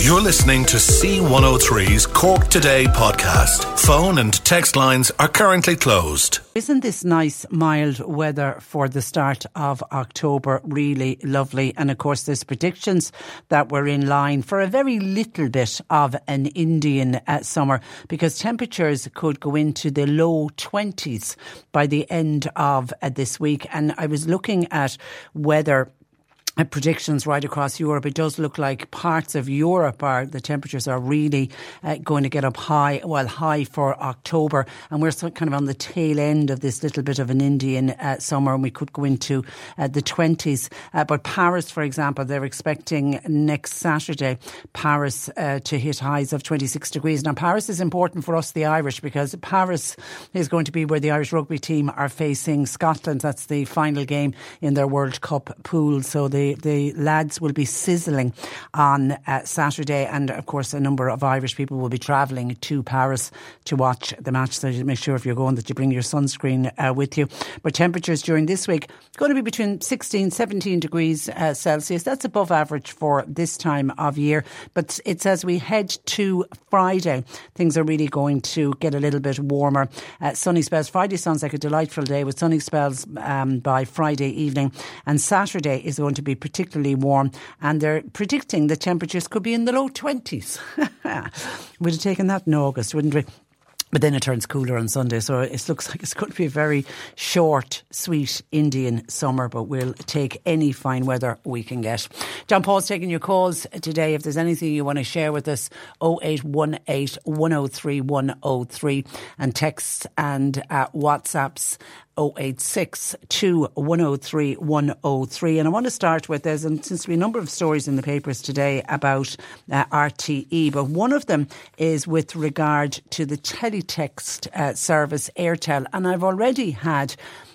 You're listening to C103's Cork Today podcast. Phone and text lines are currently closed. Isn't this nice, mild weather for the start of October really lovely? And of course, there's predictions that we're in line for a very little bit of an Indian uh, summer because temperatures could go into the low 20s by the end of uh, this week. And I was looking at weather predictions right across Europe, it does look like parts of Europe are the temperatures are really uh, going to get up high, well, high for October, and we're kind of on the tail end of this little bit of an Indian uh, summer, and we could go into uh, the twenties. Uh, but Paris, for example, they're expecting next Saturday Paris uh, to hit highs of twenty six degrees. Now, Paris is important for us, the Irish, because Paris is going to be where the Irish rugby team are facing Scotland. That's the final game in their World Cup pool. So the the, lads will be sizzling on uh, Saturday, and of course, a number of Irish people will be travelling to Paris to watch the match. So make sure if you're going that you bring your sunscreen uh, with you. But temperatures during this week going to be between 16, 17 degrees uh, Celsius. That's above average for this time of year. But it's as we head to Friday, things are really going to get a little bit warmer. Uh, sunny spells. Friday sounds like a delightful day with sunny spells um, by Friday evening, and Saturday is going to be particularly warm, and they're predicting the temperatures could be in the low 20s. We'd have taken that in August, wouldn't we? But then it turns cooler on Sunday, so it looks like it's going to be a very short, sweet Indian summer, but we'll take any fine weather we can get. John Paul's taking your calls today. If there's anything you want to share with us, 0818 103 103 and texts and uh, WhatsApps 086 103 103. And I want to start with there's and since we a number of stories in the papers today about uh, RTE, but one of them is with regard to the teletext uh, service Aertel. And I've already had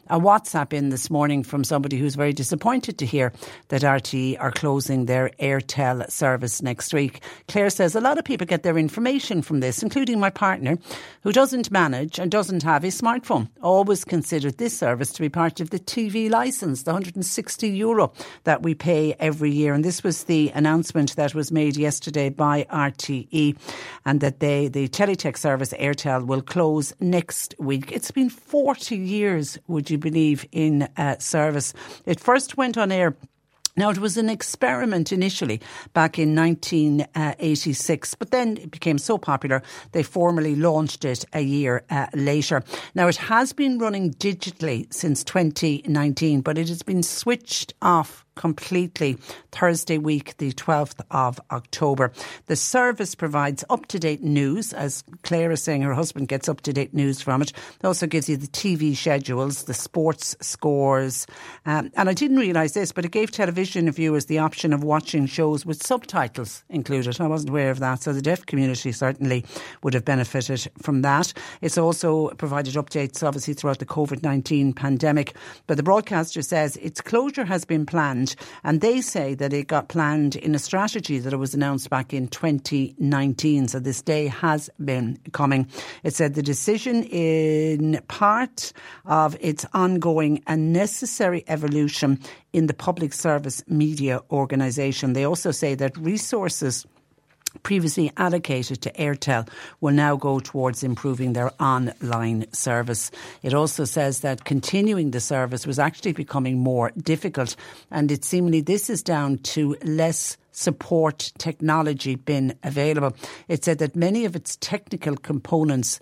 a WhatsApp in this morning from somebody who's very disappointed to hear that RTE are closing their Aertel service next week. Claire says a lot of people get their information from this, including my partner, who doesn't manage and doesn't have a smartphone. Always considered this service to be part of the TV license, the 160 euro that we pay every year. And this was the announcement that was made yesterday by RTE, and that they, the teletext service Aertel will close next week. It's been 40 years, would you? You believe, in uh, service. It first went on air now, it was an experiment initially back in 1986, but then it became so popular they formally launched it a year uh, later. Now, it has been running digitally since 2019, but it has been switched off completely Thursday week, the 12th of October. The service provides up to date news, as Claire is saying, her husband gets up to date news from it. It also gives you the TV schedules, the sports scores. Um, and I didn't realise this, but it gave television viewers the option of watching shows with subtitles included. I wasn't aware of that. So the deaf community certainly would have benefited from that. It's also provided updates, obviously, throughout the COVID 19 pandemic. But the broadcaster says its closure has been planned planned. And they say that it got planned in a strategy that was announced back in 2019. So this day has been coming. It said the decision in part of its ongoing and necessary evolution in the public service media organisation. They also say that resources previously allocated to Aertel will now go towards improving their online service. It also says that continuing the service was actually becoming more difficult, and it seemingly this is down to less support technology been available. It said that many of its technical components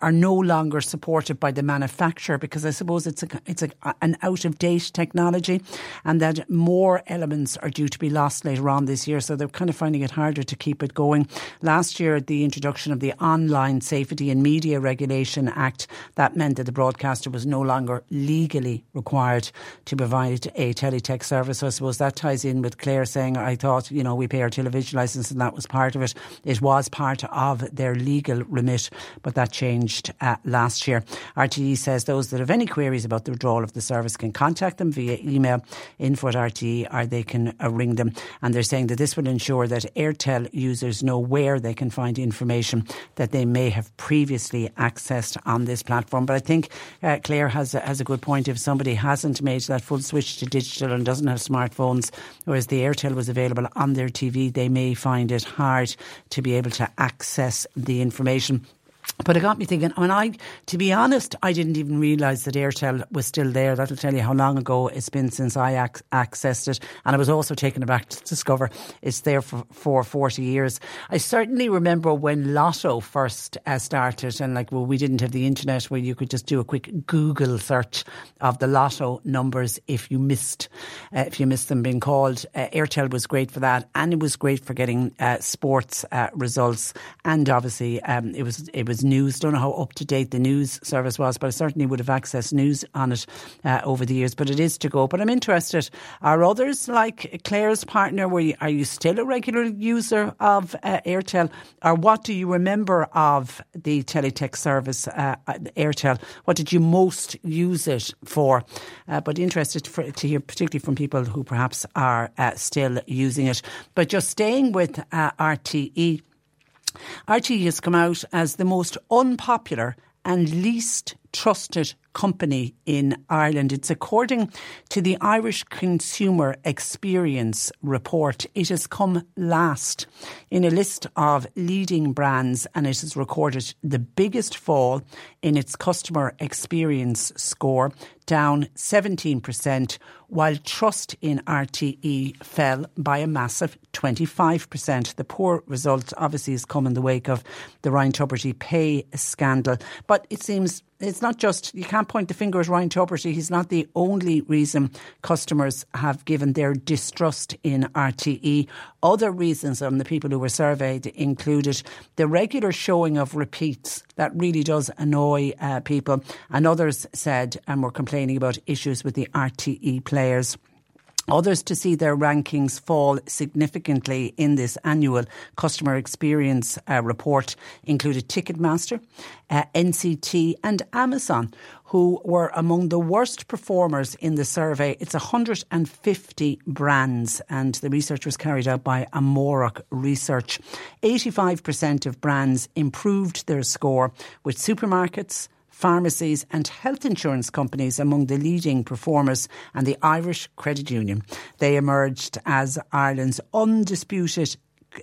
are no longer supported by the manufacturer because I suppose it's a, it's a, an out of date technology and that more elements are due to be lost later on this year. So they're kind of finding it harder to keep it going. Last year, the introduction of the Online Safety and Media Regulation Act, that meant that the broadcaster was no longer legally required to provide a teletext service. So I suppose that ties in with Claire saying, I thought, you know, we pay our television licence and that was part of it. It was part of their legal remit, but that changed uh, last year. RTE says those that have any queries about the withdrawal of the service can contact them via email info at RTE or they can uh, ring them. And they're saying that this will ensure that Aertel users know where they can find information that they may have previously accessed on this platform. But I think uh, Claire has a, has a good point. If somebody hasn't made that full switch to digital and doesn't have smartphones, whereas the Aertel was available on their TV, they may find it hard to be able to access the information. But it got me thinking. Mean, I, to be honest, I didn't even realise that Aertel was still there. That'll tell you how long ago it's been since I ac- accessed it. And I was also taken aback to discover it's there for, for 40 years. I certainly remember when Lotto first uh, started and like, well, we didn't have the internet where you could just do a quick Google search of the Lotto numbers if you missed, uh, if you missed them being called. Uh, Aertel was great for that. And it was great for getting uh, sports uh, results. And obviously, um, it was, it was news. Don't know how up to date the news service was, but I certainly would have accessed news on it uh, over the years. But it is to go. But I'm interested. Are others like Claire's partner? Were you, are you still a regular user of uh, Aertel, or what do you remember of the teletext service uh, Aertel? What did you most use it for? Uh, but interested for, to hear, particularly from people who perhaps are uh, still using it. But just staying with uh, RTE. RTE has come out as the most unpopular and least trusted company in Ireland. It's according to the Irish Consumer Experience Report. It has come last in a list of leading brands and it has recorded the biggest fall in its customer experience score, down 17%, while trust in RTE fell by a massive 25%. The poor result obviously has come in the wake of the Ryan Tubridy pay scandal. But it seems it's not just, you can't point the finger at Ryan Tubridy. He's not the only reason customers have given their distrust in RTE. Other reasons on the people who were surveyed included the regular showing of repeats. That really does annoy uh, people. And others said and were complaining about issues with the RTE players. Others to see their rankings fall significantly in this annual customer experience uh, report included Ticketmaster, uh, NCT, and Amazon, who were among the worst performers in the survey. It's 150 brands, and the research was carried out by Amárach Research. 85% of brands improved their score, with supermarkets, pharmacies and health insurance companies among the leading performers and the Irish Credit Union. They emerged as Ireland's undisputed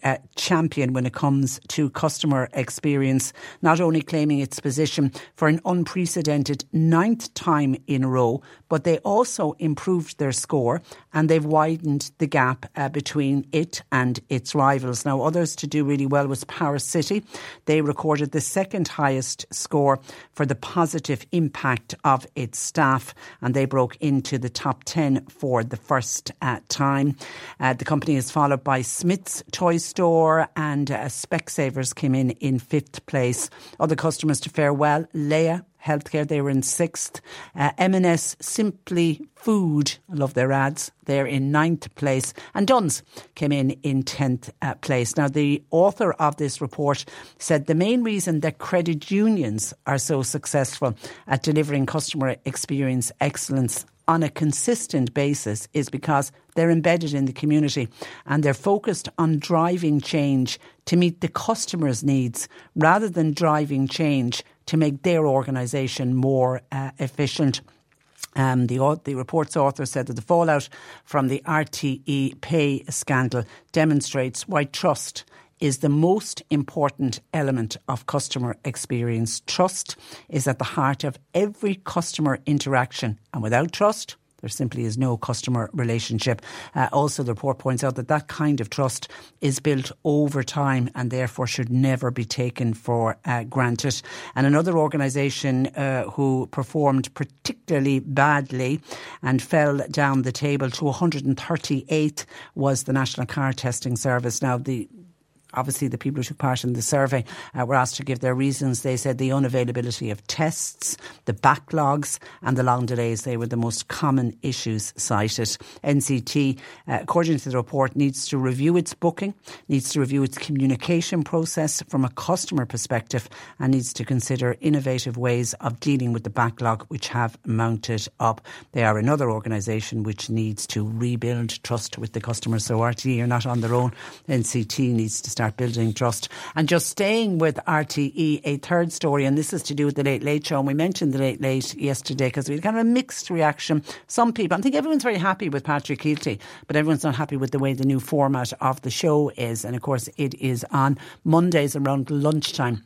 uh, champion when it comes to customer experience, not only claiming its position for an unprecedented ninth time in a row, but they also improved their score and they've widened the gap uh, between it and its rivals. Now, others to do really well was Paris City. They recorded the second highest score for the positive impact of its staff and they broke into the top 10 for the first uh, time. Uh, the company is followed by Smyths Toys Store and uh, Specsavers came in in fifth place. Other customers to fare well, Laya Healthcare, they were in sixth. Uh, M&S Simply Food, I love their ads, they're in ninth place. And Dunnes came in in tenth uh, place. Now, the author of this report said the main reason that credit unions are so successful at delivering customer experience excellence on a consistent basis is because they're embedded in the community and they're focused on driving change to meet the customer's needs rather than driving change to make their organisation more uh, efficient. Um, the, the report's author said that the fallout from the RTE pay scandal demonstrates why trust is the most important element of customer experience. Trust is at the heart of every customer interaction, and without trust, there simply is no customer relationship. Uh, also, the report points out that that kind of trust is built over time and therefore should never be taken for uh, granted. And another organisation uh, who performed particularly badly and fell down the table to 138 was the National Car Testing Service. Now, the obviously the people who took part in the survey uh, were asked to give their reasons. They said the unavailability of tests, the backlogs, and the long delays. They were the most common issues cited. NCT, uh, according to the report, needs to review its booking, needs to review its communication process from a customer perspective, and needs to consider innovative ways of dealing with the backlog which have mounted up. They are another organisation which needs to rebuild trust with the customers. So RTE are not on their own. NCT needs to start building trust. And just staying with RTE, a third story, and this is to do with the Late Late Show. And we mentioned the Late Late yesterday because we had kind of a mixed reaction. Some people, I think everyone's very happy with Patrick Kielty, but everyone's not happy with the way the new format of the show is. And of course, it is on Mondays around lunchtime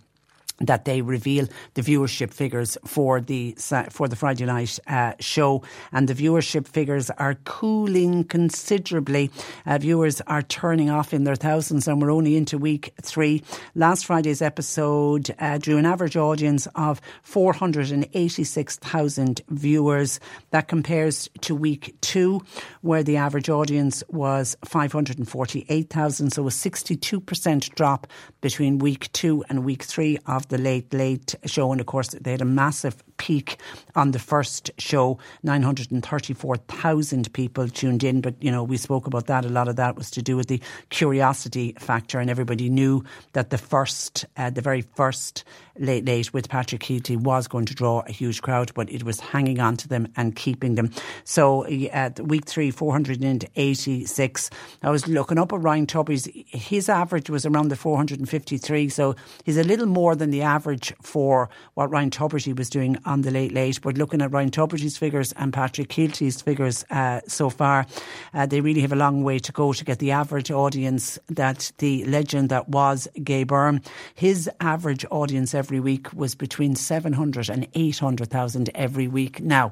that they reveal the viewership figures for the for the Friday night uh, show, and the viewership figures are cooling considerably. Uh, viewers are turning off in their thousands, and we're only into week three. Last Friday's episode uh, drew an average audience of four hundred and eighty-six thousand viewers. That compares to week two, where the average audience was five hundred and forty-eight thousand. So a sixty-two percent drop between week two and week three of the Late Late Show. And of course, they had a massive peak on the first show. 934,000 people tuned in. But, you know, we spoke about that. A lot of that was to do with the curiosity factor. And everybody knew that the first, uh, the very first Late Late with Patrick Kielty was going to draw a huge crowd, but it was hanging on to them and keeping them. So at uh, week three, 486. I was looking up at Ryan Tubridy's. His average was around the 453. So he's a little more than the average for what Ryan Tubridy was doing on the Late Late. But looking at Ryan Tubridy's figures and Patrick Kielty's figures uh, so far, uh, they really have a long way to go to get the average audience that the legend that was Gay Byrne. His average audience every week was between 700 and 800,000 every week. Now,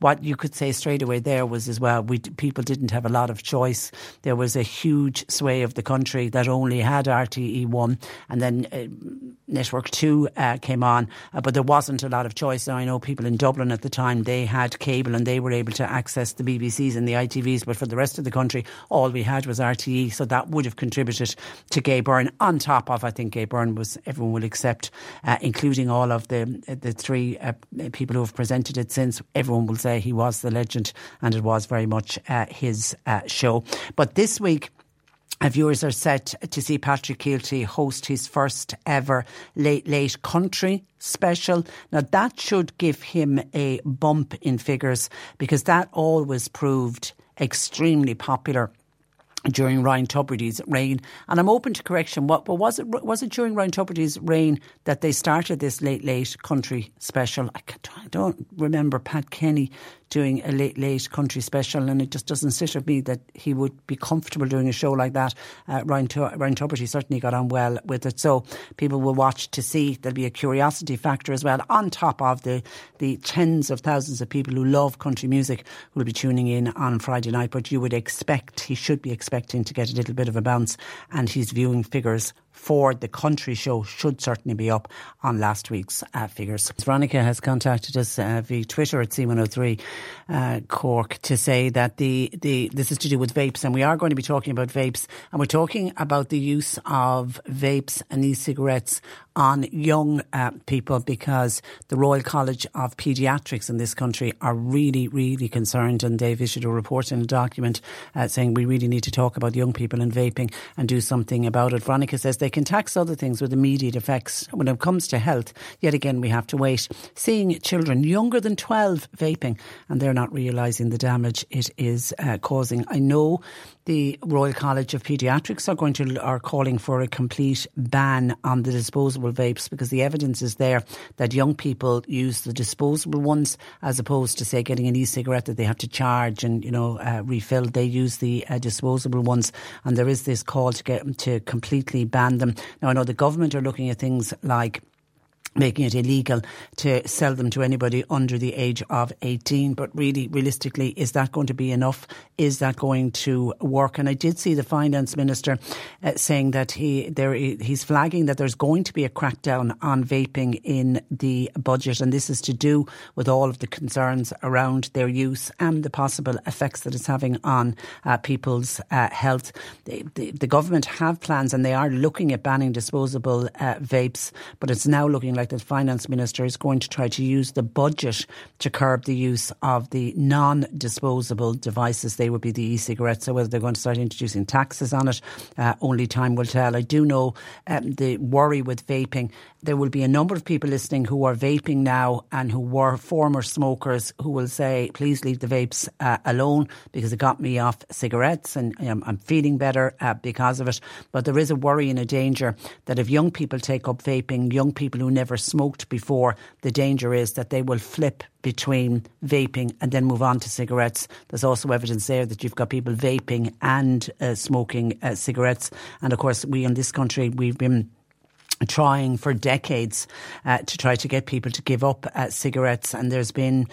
what you could say straight away there was as well, we, people didn't have a lot of choice. There was a huge sway of the country that only had RTE1 and then uh, Network 2 uh, came on, uh, but there wasn't a lot of choice. Now, I know people in Dublin at the time, they had cable and they were able to access the BBCs and the ITVs, but for the rest of the country, all we had was RTE. So that would have contributed to Gay Byrne. On top of, I think Gay Byrne was, everyone will accept, uh, including all of the the three uh, people who have presented it since, everyone will say he was the legend and it was very much uh, his uh, show. But this week, viewers are set to see Patrick Kielty host his first ever Late Late Country special. Now, that should give him a bump in figures because that always proved extremely popular during Ryan Tubridy's reign. And I'm open to correction. What, was it was it during Ryan Tubridy's reign that they started this late late country special? I, I don't remember Pat Kenny doing a late, late country special, and it just doesn't sit with me that he would be comfortable doing a show like that. Uh, Ryan, Ryan Tubridy certainly got on well with it, so people will watch to see. There'll be a curiosity factor as well, on top of the, the tens of thousands of people who love country music who will be tuning in on Friday night. But you would expect, he should be expecting to get a little bit of a bounce, and his viewing figures for the country show should certainly be up on last week's uh, figures. Veronica has contacted us uh, via Twitter at C103 uh, Cork to say that the, the this is to do with vapes, and we are going to be talking about vapes, and we're talking about the use of vapes and e-cigarettes on young uh, people because the Royal College of Paediatrics in this country are really, really concerned, and they've issued a report and a document uh, saying we really need to talk about young people and vaping and do something about it. Veronica says they can tax other things with immediate effects. When it comes to health, yet again, we have to wait. Seeing children younger than 12 vaping and they're not realising the damage it is uh, causing. I know the Royal College of Paediatrics are going to are calling for a complete ban on the disposable vapes because the evidence is there that young people use the disposable ones as opposed to say getting an e-cigarette that they have to charge and you know uh, refill. They use the uh, disposable ones, and there is this call to get to completely ban them. Now I know the government are looking at things like making it illegal to sell them to anybody under the age of 18. But really, realistically, is that going to be enough? Is that going to work? And I did see the finance minister uh, saying that he there he's flagging that there's going to be a crackdown on vaping in the budget, and this is to do with all of the concerns around their use and the possible effects that it's having on uh, people's uh, health. The, the, the, government have plans, and they are looking at banning disposable uh, vapes, but it's now looking like the finance minister is going to try to use the budget to curb the use of the non-disposable devices. They would be the e-cigarettes. So whether they're going to start introducing taxes on it, uh, only time will tell. I do know um, the worry with vaping. There will be a number of people listening who are vaping now and who were former smokers who will say, please leave the vapes uh, alone because it got me off cigarettes and um, I'm feeling better uh, because of it. But there is a worry and a danger that if young people take up vaping, young people who never smoked before, the danger is that they will flip between vaping and then move on to cigarettes. There's also evidence there that you've got people vaping and uh, smoking uh, cigarettes. And of course, we in this country, we've been trying for decades uh, to try to get people to give up uh, cigarettes and there's been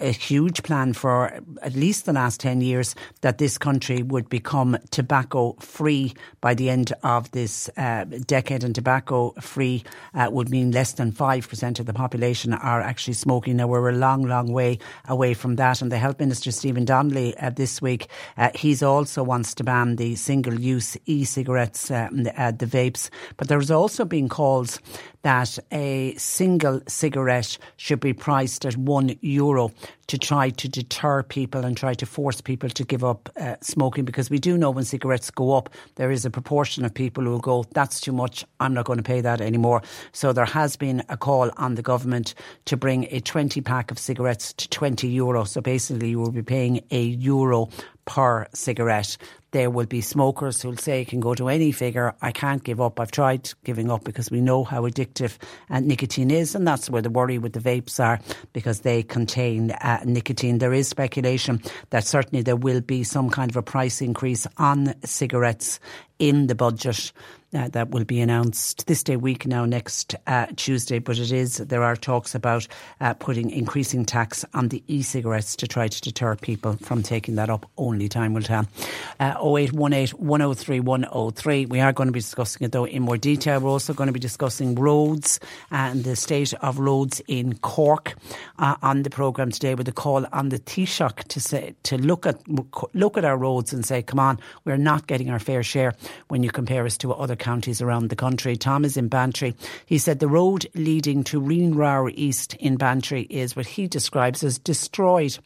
a huge plan for at least the last 10 years that this country would become tobacco free by the end of this uh, decade. And tobacco free uh, would mean less than 5% of the population are actually smoking. Now, we're a long, long way away from that. And the Health Minister, Stephen Donnelly, uh, this week, uh, he's also wants to ban the single use e cigarettes, uh, uh, the vapes. But there's also been calls that a single cigarette should be priced at one euro to try to deter people and try to force people to give up uh, smoking because we do know when cigarettes go up, there is a proportion of people who go, that's too much, I'm not going to pay that anymore. So there has been a call on the government to bring a 20 pack of cigarettes to 20 euro. So basically, you will be paying a euro per cigarette there will be smokers who'll say it can go to any figure. I can't give up. I've tried giving up because we know how addictive uh, nicotine is, and that's where the worry with the vapes are because they contain uh, nicotine. There is speculation that certainly there will be some kind of a price increase on cigarettes in the budget uh, that will be announced this day week now next uh, Tuesday. But it is there are talks about uh, putting increasing tax on the e-cigarettes to try to deter people from taking that up. Only time will tell. Uh, 0818 103 103. We are going to be discussing it though in more detail. We're also going to be discussing roads and the state of roads in Cork uh, on the programme today with a call on the Taoiseach to say to look at look at our roads and say, come on, we're not getting our fair share when you compare us to other counties around the country. Tom is in Bantry. He said the road leading to Reenrower East in Bantry is what he describes as destroyed.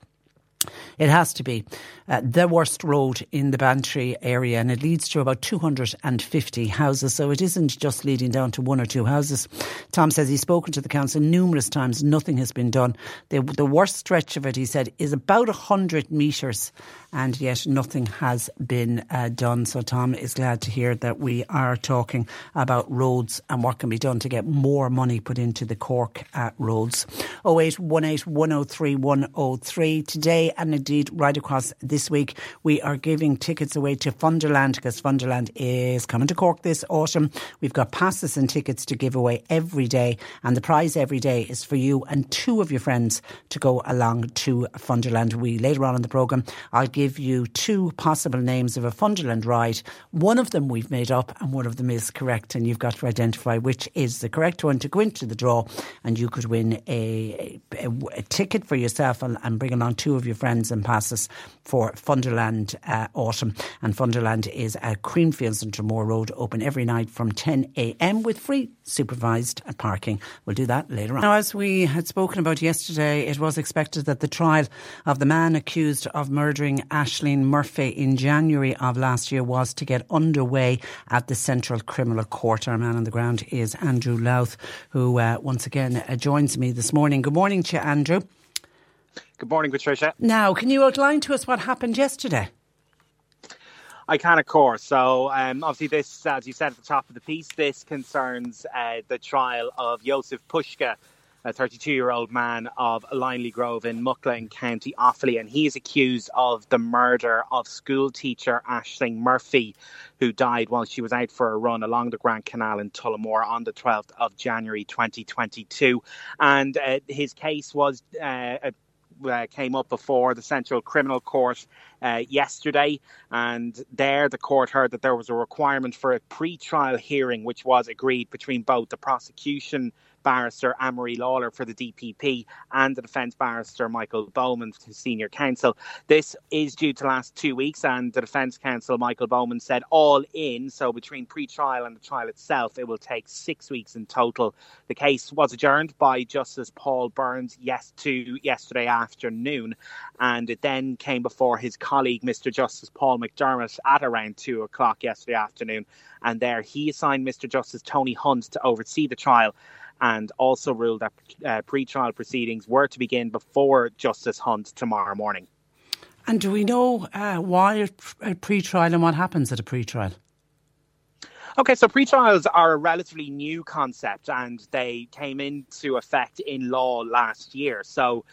It has to be uh, the worst road in the Bantry area, and it leads to about 250 houses. So it isn't just leading down to one or two houses. Tom says he's spoken to the council numerous times, nothing has been done. The, the worst stretch of it, he said, is about 100 metres, and yet nothing has been uh, done. So Tom is glad to hear that we are talking about roads and what can be done to get more money put into the Cork uh, roads. 0818 103 103 today, and indeed right across the this week we are giving tickets away to Funderland because Funderland is coming to Cork this autumn. We've got passes and tickets to give away every day, and the prize every day is for you and two of your friends to go along to Funderland. We later on in the programme, I'll give you two possible names of a Funderland ride. One of them we've made up, and one of them is correct, and you've got to identify which is the correct one to go into the draw, and you could win a, a, a ticket for yourself and, and bring along two of your friends and passes for Funderland uh, Autumn. And Funderland is at Creamfields and Tramore Road, open every night from 10 a.m. with free supervised parking. We'll do that later on. Now, as we had spoken about yesterday, it was expected that the trial of the man accused of murdering Ashling Murphy in January of last year was to get underway at the Central Criminal Court. Our man on the ground is Andrew Louth, who uh, once again uh, joins me this morning. Good morning to you, Andrew. Good morning, Patricia. Now, can you outline to us what happened yesterday? I can, of course. So, um, obviously, this, as you said at the top of the piece, this concerns uh, the trial of Joseph Puska, a 32 year old man of Lynally Grove in Mucklagh in County Offaly, and he is accused of the murder of school teacher Ashling Murphy, who died while she was out for a run along the Grand Canal in Tullamore on the 12th of January 2022. And uh, his case was uh, uh, came up before the Central Criminal Court uh, yesterday, and there the court heard that there was a requirement for a pre-trial hearing, which was agreed between both the prosecution barrister Anne-Marie Lawlor for the DPP and the defence barrister Michael Bowman, senior counsel. This is due to last two weeks, and the defence counsel Michael Bowman said all in, so between pre-trial and the trial itself, it will take six weeks in total. The case was adjourned by Justice Paul Burns yes to yesterday afternoon, and it then came before his colleague, Mr. Justice Paul McDermott, at around two o'clock yesterday afternoon, and there he assigned Mr. Justice Tony Hunt to oversee the trial and also ruled that uh, pre-trial proceedings were to begin before Justice Hunt tomorrow morning. And do we know uh, why a pre-trial and what happens at a pre-trial? Okay, so pre-trials are a relatively new concept and they came into effect in law last year. So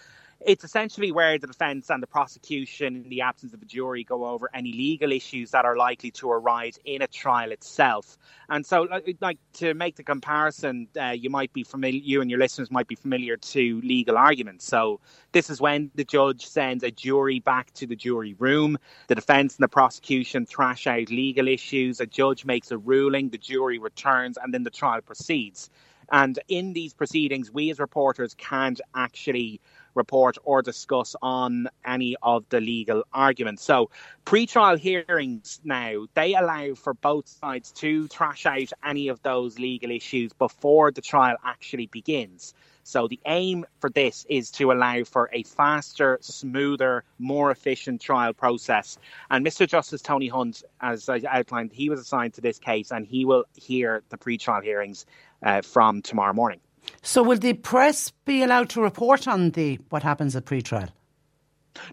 it's essentially where the defence and the prosecution, in the absence of a jury, go over any legal issues that are likely to arise in a trial itself. And so, like to make the comparison, uh, you might be familiar, you and your listeners might be familiar to legal arguments. So this is when the judge sends a jury back to the jury room. The defence and the prosecution thrash out legal issues. A judge makes a ruling. The jury returns, and then the trial proceeds. And in these proceedings, we as reporters can't actually report or discuss on any of the legal arguments. So, pre-trial hearings now they allow for both sides to thrash out any of those legal issues before the trial actually begins. So the aim for this is to allow for a faster, smoother, more efficient trial process. And Mr. Justice Tony Hunt, as I outlined, he was assigned to this case and he will hear the pre-trial hearings uh, from tomorrow morning. So will the press be allowed to report on the what happens at pre-trial?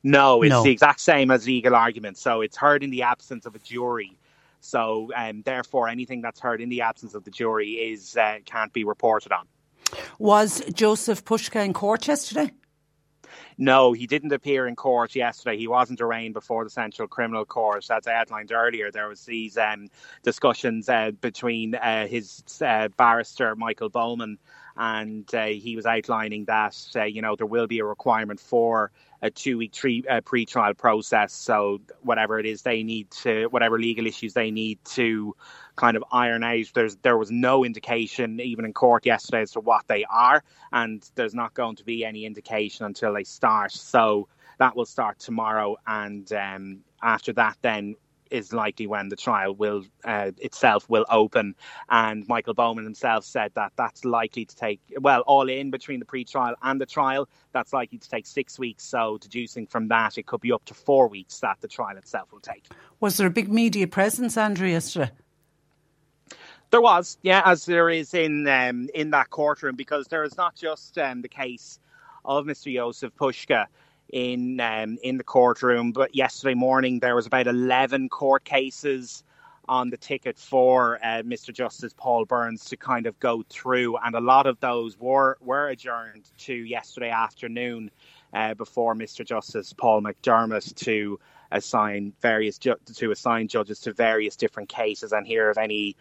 No, it's no. the exact same as legal arguments. So it's heard in the absence of a jury. So um, therefore, anything that's heard in the absence of the jury is uh, can't be reported on. Was Joseph Puska in court yesterday? No, he didn't appear in court yesterday. He wasn't arraigned before the Central Criminal Court. As I outlined earlier, there was these um, discussions uh, between uh, his uh, barrister Michael Bowman and uh, he was outlining that uh, you know there will be a requirement for a two-week tre- uh, pre-trial process. So whatever it is they need to, whatever legal issues they need to kind of iron out. There's there was no indication even in court yesterday as to what they are, and there's not going to be any indication until they start. So that will start tomorrow, and um, after that, then is likely when the trial will uh, itself will open. And Michael Bowman himself said that that's likely to take well all in between the pre-trial and the trial. That's likely to take six weeks. So deducing from that, it could be up to four weeks that the trial itself will take. Was there a big media presence, Andrew, yesterday? There was, yeah, as there is in um, in that courtroom, because there is not just um, the case of Mr. Joseph Puska in um, in the courtroom. But yesterday morning there was about eleven court cases on the ticket for uh, Mr. Justice Paul Burns to kind of go through, and a lot of those were were adjourned to yesterday afternoon uh, before Mr. Justice Paul McDermott to assign various ju- to assign judges to various different cases and hear of any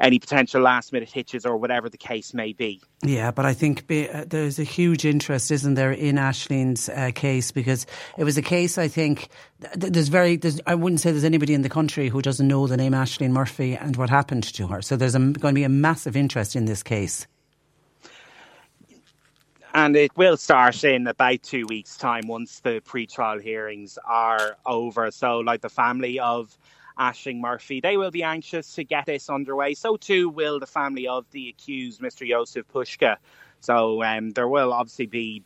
any potential last minute hitches or whatever the case may be. Yeah, but I think be, uh, there's a huge interest, isn't there, in Ashling's uh, case because it was a case. I think th- there's very. There's, I wouldn't say there's anybody in the country who doesn't know the name Ashleen Murphy and what happened to her. So there's a, going to be a massive interest in this case. And it will start in about two weeks' time once the pre-trial hearings are over. So, like the family of Ashling Murphy. They will be anxious to get this underway. So too will the family of the accused, Mr. Joseph Puska. So um, there will obviously be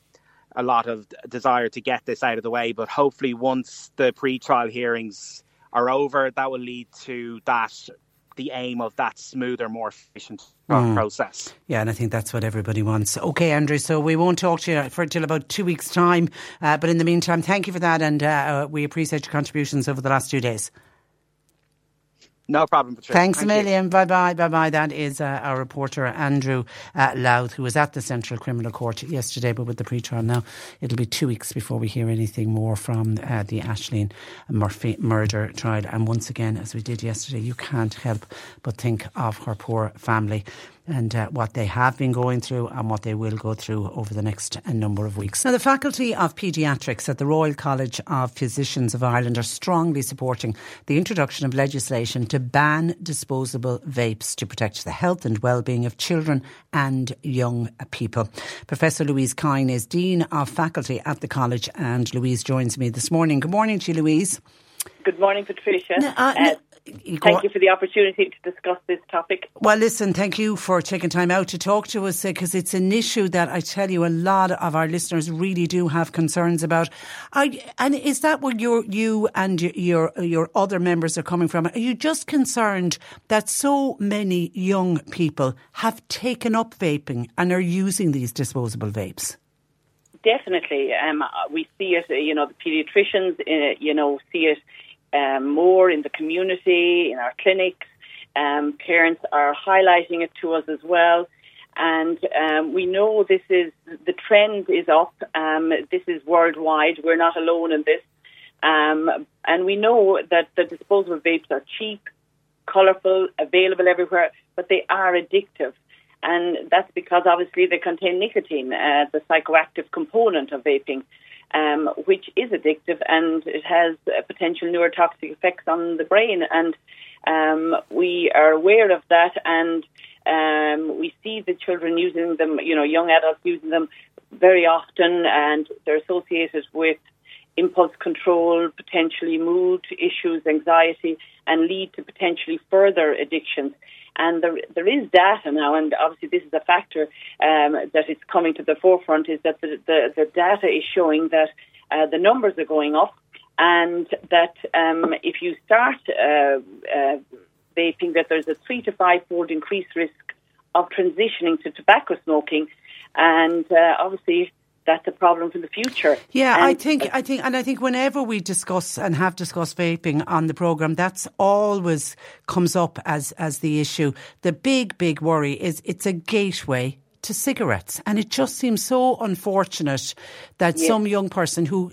a lot of desire to get this out of the way, but hopefully once the pre-trial hearings are over, that will lead to that the aim of that smoother, more efficient mm. process. Yeah, and I think that's what everybody wants. Okay, Andrew, so we won't talk to you for until about two weeks' time. Uh, but in the meantime, thank you for that, and uh, we appreciate your contributions over the last two days. No problem, Patricia. Thanks Thank a million. Bye bye. Bye bye. That is uh, our reporter, Andrew uh, Louth, who was at the Central Criminal Court yesterday, but with the pre trial now, it'll be two weeks before we hear anything more from uh, the Ashling Murphy murder trial. And once again, as we did yesterday, you can't help but think of her poor family and uh, what they have been going through and what they will go through over the next uh, number of weeks. Now, the Faculty of Paediatrics at the Royal College of Physicians of Ireland are strongly supporting the introduction of legislation to ban disposable vapes to protect the health and well-being of children and young people. Professor Louise Kyne is Dean of Faculty at the college and Louise joins me this morning. Good morning to you, Louise. Good morning, Patricia. uh, uh, you thank you for the opportunity to discuss this topic. Well, listen, thank you for taking time out to talk to us because uh, it's an issue that I tell you a lot of our listeners really do have concerns about. I, and is that where you you and your your other members are coming from? Are you just concerned that so many young people have taken up vaping and are using these disposable vapes? Definitely, um, we see it. You know, the paediatricians, uh, you know, see it um, more in the community, in our clinics. Um, parents are highlighting it to us as well. And um, we know this is the trend is up. Um, this is worldwide. We're not alone in this. Um, and we know that the disposable vapes are cheap, colourful, available everywhere, but they are addictive. And that's because obviously they contain nicotine, uh, the psychoactive component of vaping um, which is addictive and it has potential neurotoxic effects on the brain. And um, we are aware of that and um, we see the children using them, you know, young adults using them very often and they're associated with impulse control, potentially mood issues, anxiety, and lead to potentially further addictions. And there, there is data now, and obviously this is a factor um, that is coming to the forefront, is that the, the, the data is showing that uh, the numbers are going up and that um, if you start uh, uh, vaping, that there's a three to five fold increased risk of transitioning to tobacco smoking. And uh, obviously, that's a problem for the future. Yeah, and I think, I think, and I think whenever we discuss and have discussed vaping on the program, that's always comes up as as the issue. The big, big worry is it's a gateway to cigarettes. And it just seems so unfortunate that yes. some young person who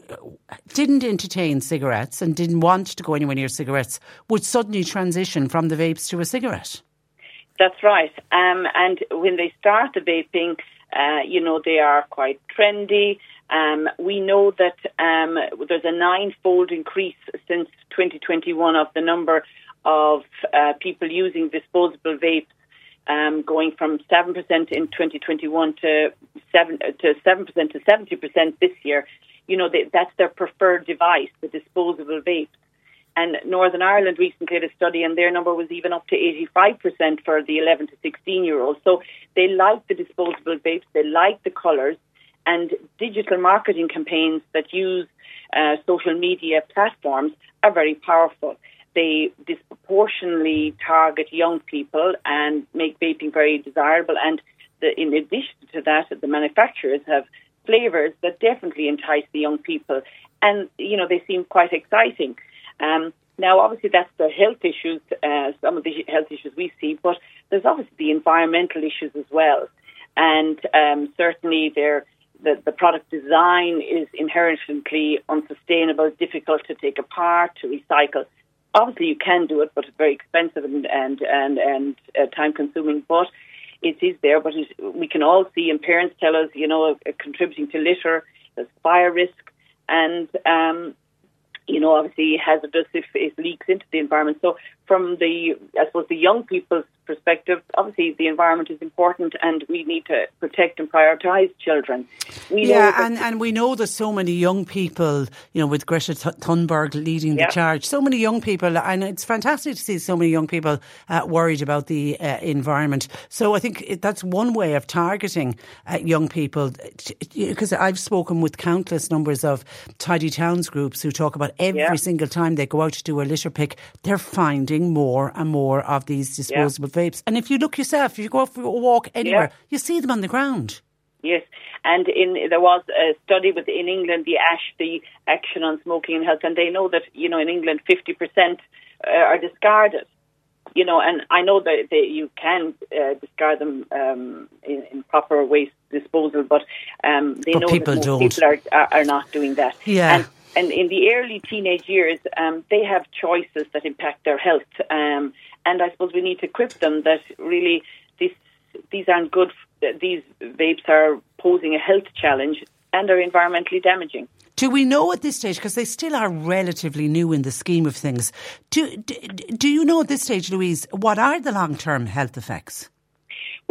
didn't entertain cigarettes and didn't want to go anywhere near cigarettes would suddenly transition from the vapes to a cigarette. That's right. Um, and when they start the vaping, uh, you know, they are quite trendy. Um, we know that um, there's a nine-fold increase since 2021 of the number of uh, people using disposable vapes, um, going from seven percent in 2021 to seven to seven percent to 70 percent this year. You know, they, that's their preferred device, the disposable vapes. And Northern Ireland recently did a study, and their number was even up to 85% for the 11 to 16 year olds. So they like the disposable vapes, they like the colours, and digital marketing campaigns that use uh, social media platforms are very powerful. They disproportionately target young people and make vaping very desirable. And the, in addition to that, the manufacturers have flavours that definitely entice the young people. And, you know, they seem quite exciting. Um, now, obviously, that's the health issues, uh, some of the health issues we see, but there's obviously the environmental issues as well. And um, certainly, the, the product design is inherently unsustainable, difficult to take apart, to recycle. Obviously, you can do it, but it's very expensive and and and, and uh, time consuming. But it is there. But we can all see, and parents tell us, you know, uh, contributing to litter, there's fire risk, and um, you know, obviously hazardous if it leaks into the environment. So, from the, I suppose, the young people's perspective, obviously the environment is important and we need to protect and prioritise children. We yeah, and, and we know there's so many young people, you know, with Greta Thunberg leading the charge, so many young people, and it's fantastic to see so many young people uh, worried about the uh, environment. So I think it, that's one way of targeting uh, young people, because I've spoken with countless numbers of tidy towns groups who talk about every yeah. single time they go out to do a litter pick, they're finding more and more of these disposable yeah vapes. And if you look yourself, if you go for a walk anywhere, yeah. you see them on the ground. Yes, and in there was a study with in England, the ASH, the Action on Smoking and Health, and they know that you know in England, fifty percent uh, are discarded. you know, and I know that they, you can uh, discard them um, in, in, proper waste disposal, but um, they but know people that don't. people are, are, are not doing that. Yeah. And, and in the early teenage years, um, they have choices that impact their health, um, and I suppose we need to equip them that really this these aren't good. These vapes are posing a health challenge and are environmentally damaging. Do we know at this stage, because they still are relatively new in the scheme of things, do, do, do you know at this stage, Louise, what are the long term health effects?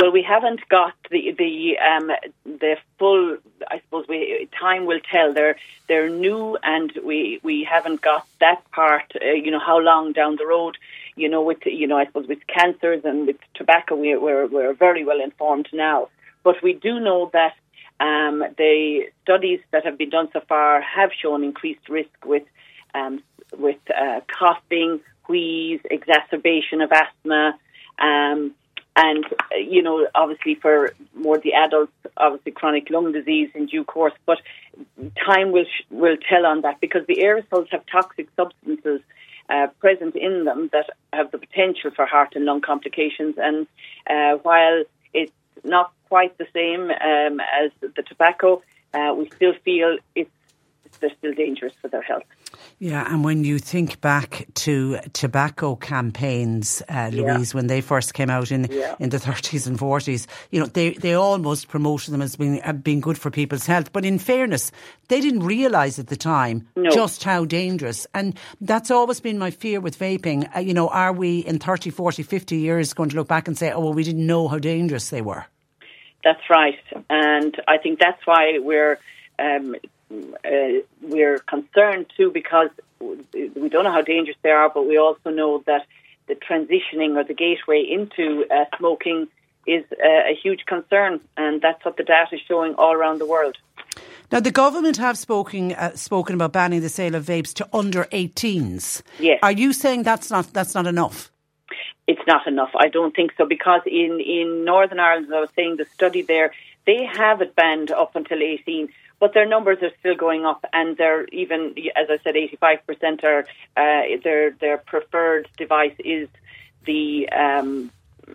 Well, we haven't got the the um, the full. I suppose we time will tell. They're they're new, and we we haven't got that part. Uh, you know how long down the road. You know with you know I suppose with cancers and with tobacco, we, we're we're very well informed now. But we do know that um, the studies that have been done so far have shown increased risk with um, with uh, coughing, wheeze, exacerbation of asthma. Um, and uh, you know, obviously for more the adults, obviously chronic lung disease in due course. But time will will tell on that because the aerosols have toxic substances uh, present in them that have the potential for heart and lung complications. And uh, while it's not quite the same um, as the tobacco, uh, we still feel it's they're still dangerous for their health. Yeah, and when you think back to tobacco campaigns, uh, Louise, yeah. when they first came out in yeah. in the 30s and 40s, you know, they, they almost promoted them as being, uh, being good for people's health. But in fairness, they didn't realise at the time no. just how dangerous. And that's always been my fear with vaping. Uh, you know, are we in 30, 40, 50 years going to look back and say, oh, well, we didn't know how dangerous they were? That's right. And I think that's why we're um, uh, we're concerned too because we don't know how dangerous they are, but we also know that the transitioning or the gateway into uh, smoking is uh, a huge concern, and that's what the data is showing all around the world. Now, the government have spoken uh, spoken about banning the sale of vapes to under 18s. Yes. Are you saying that's not that's not enough? It's not enough. I don't think so because in in Northern Ireland, as I was saying, the study there they have it banned up until 18 but their numbers are still going up, and they're even, as I said, 85% are uh, their their preferred device is the um,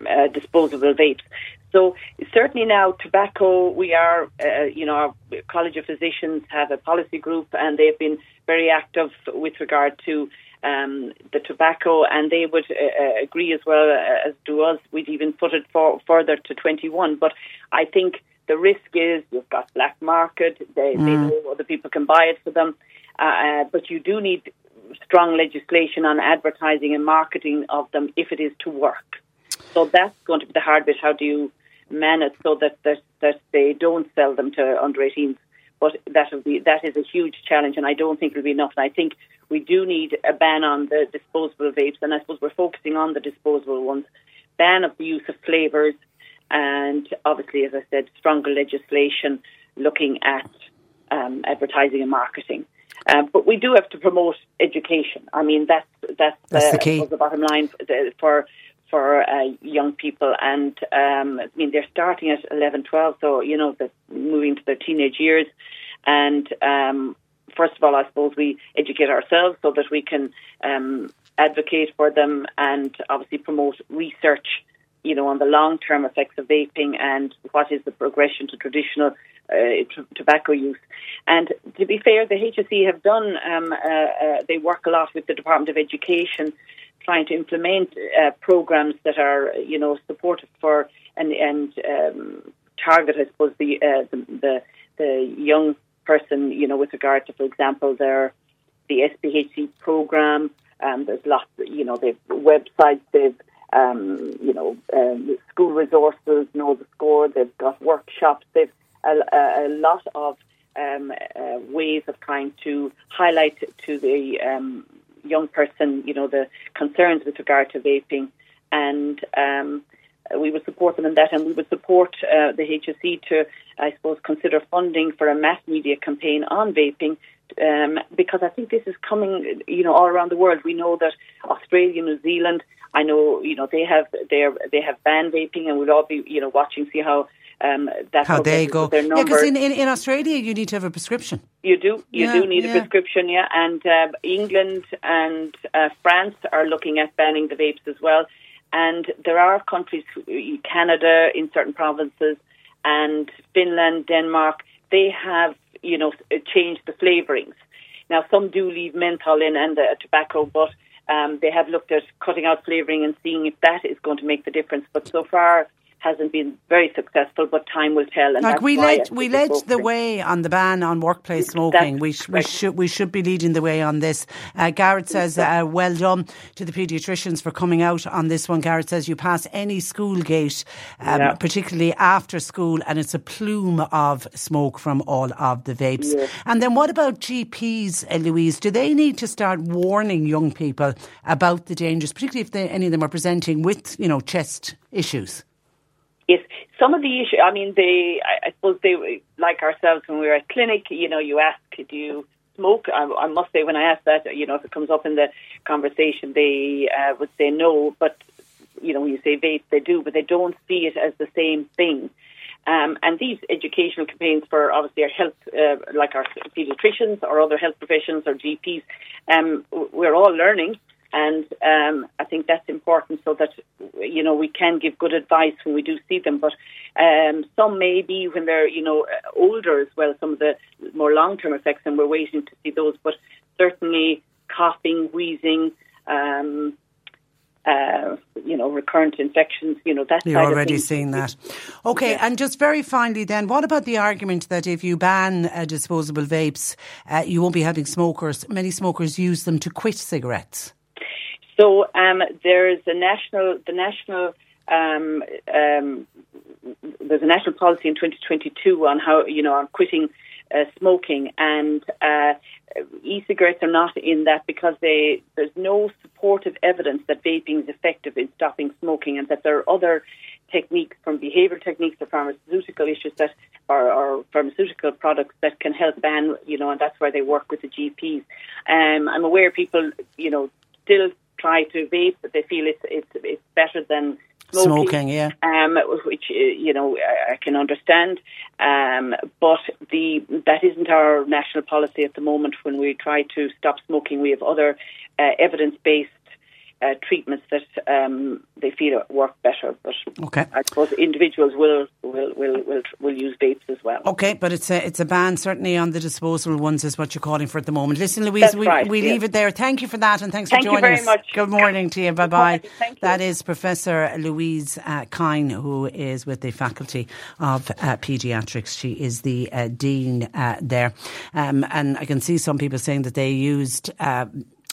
uh, disposable vapes. So certainly now, tobacco. We are, uh, you know, our College of Physicians have a policy group, and they've been very active with regard to um, the tobacco, and they would uh, uh agree as well uh, as do us. We'd even put it for, further to 21. But I think the risk is you've got black market. They, mm. they know other people can buy it for them, uh, uh, but you do need strong legislation on advertising and marketing of them if it is to work. So that's going to be the hard bit. How do you manage so that that, that they don't sell them to under 18s? But that be that is a huge challenge, and I don't think it'll be enough. And I think we do need a ban on the disposable vapes, and I suppose we're focusing on the disposable ones. Ban of the use of flavors, and obviously, as I said, stronger legislation looking at um, advertising and marketing. Um, but we do have to promote education. I mean, that's that's, that's the, key. the bottom line for for uh, young people. And um, I mean, they're starting at 11, 12, so you know, they're moving to their teenage years. And um, first of all, I suppose we educate ourselves so that we can um, advocate for them and obviously promote research you know, on the long term effects of vaping and what is the progression to traditional uh, t- tobacco use. And to be fair, the HSE have done, um, uh, uh, they work a lot with the Department of Education trying to implement uh, programs that are, you know, supportive for and, and um, target, I suppose, the, uh, the, the, the young person, you know, with regard to, for example, their the SPHE program. Um, there's lots, you know, they've websites, they've um, you know, um, school resources, know the score. They've got workshops. They've a, a, lot of um, uh, ways of trying to highlight to the um, young person, you know, the concerns with regard to vaping, and um, we would support them in that, and we would support uh, the HSE to, I suppose, consider funding for a mass media campaign on vaping um, because I think this is coming, you know, all around the world. We know that Australia, New Zealand, I know, you know, they have they they have banned vaping, and we'll all be, you know, watching see how um, that how they go. Yeah, because in, in, in Australia you need to have a prescription. You do, you yeah, do need yeah. a prescription, yeah. And uh, England and uh, France are looking at banning the vapes as well. And there are countries, Canada in certain provinces, and Finland, Denmark, they have, you know, change the flavourings. Now, some do leave menthol in and uh, tobacco, but um, they have looked at cutting out flavouring and seeing if that is going to make the difference. But so far, hasn't been very successful, but time will tell. And like we led, we led the way on the ban on workplace smoking. we, sh- we should we should be leading the way on this. Uh, Garrett says, uh, "Well done to the paediatricians for coming out on this one." Garrett says, "You pass any school gate, um, yeah. particularly after school, and it's a plume of smoke from all of the vapes." Yeah. And then, what about GPs, uh, Louise? Do they need to start warning young people about the dangers, particularly if they, any of them are presenting with, you know, chest issues? Yes, some of the issue. I mean, they. I, suppose they like ourselves when we were at clinic. You know, you ask, do you smoke? I, I must say, when I ask that, you know, if it comes up in the conversation, they uh, would say no. But you know, when you say vape, they do, but they don't see it as the same thing. Um, and these educational campaigns for obviously our health, uh, like our paediatricians or other health professions or GPs, um, we're all learning and um, I think that's important so that, you know, we can give good advice when we do see them. But um, some may be when they're, you know, older as well, some of the more long term effects, and we're waiting to see those. But certainly coughing, wheezing, um, uh, you know, recurrent infections, you know, that You're already seeing that. Okay, yeah. and just very finally then, what about the argument that if you ban uh, disposable vapes, uh, you won't be having smokers? Many smokers use them to quit cigarettes. So um, there's a national, the national, um, um, there's a national policy in 2022 on how you know on quitting uh, smoking, and uh, e-cigarettes are not in that because they there's no supportive evidence that vaping is effective in stopping smoking, and that there are other techniques from behavioural techniques or pharmaceutical issues that are, pharmaceutical products that can help ban, you know, and that's where they work with the GPs. Um, I'm aware people, you know, still try to vape, but they feel it's it's it's better than smoking. Smoking, yeah. Um, which uh, you know I can understand, um, but the that isn't our national policy at the moment. When we try to stop smoking, we have other uh, evidence based uh, treatments that um, they feel work better. But okay. I suppose individuals will will, will will will use vapes as well. Okay, but it's a it's a ban certainly on the disposable ones is what you're calling for at the moment. Listen, Louise, That's we, right, we leave it there. Thank you for that, and thanks Thank for joining us. Much. Good morning to you. Bye bye. That is Professor Louise uh, Kyne, who is with the Faculty of uh, Paediatrics. She is the uh, dean uh, there, um, and I can see some people saying that they used uh,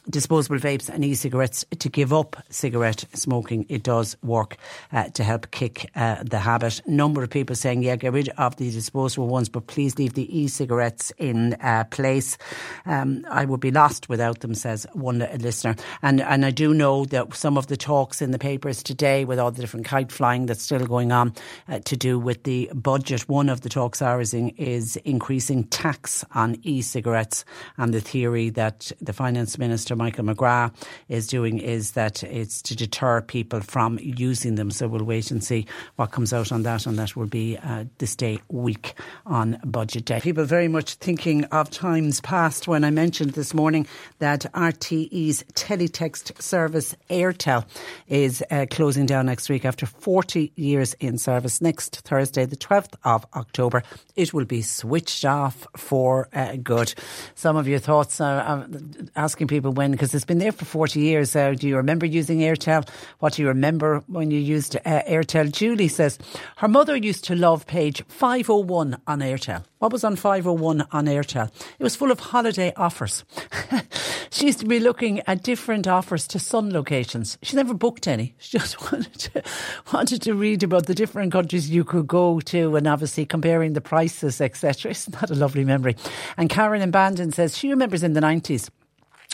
disposable vapes and e-cigarettes to give up cigarette smoking. It does work uh, to help kick uh, the habit. Number of people saying, yeah, get rid of the disposable ones, but please leave the e-cigarettes in uh, place. Um, I would be lost without them, says one listener. And and I do know that some of the talks in the papers today, with all the different kite flying that's still going on, uh, to do with the budget. One of the talks are is, in, is increasing tax on e-cigarettes, and the theory that the finance minister Michael McGrath is doing is that it's to deter people from using them. So we'll wait and see what comes out on that, and that will be uh, this day week on budget day. People very much thinking of times past when I mentioned this morning that RTE's teletext service Aertel is uh, closing down next week after 40 years in service. Next Thursday, the 12th of October, it will be switched off for uh, good. Some of your thoughts are asking people when when, because it's been there for 40 years. Uh, do you remember using Aertel? What do you remember when you used uh, Aertel? Julie says her mother used to love page 501 on Aertel. What was on 501 on Aertel? It was full of holiday offers. she used to be looking at different offers to sun locations. She never booked any. She just wanted to, wanted to read about the different countries you could go to and obviously comparing the prices, etc. Isn't that a lovely memory? And Karen in Bandon says she remembers in the 90s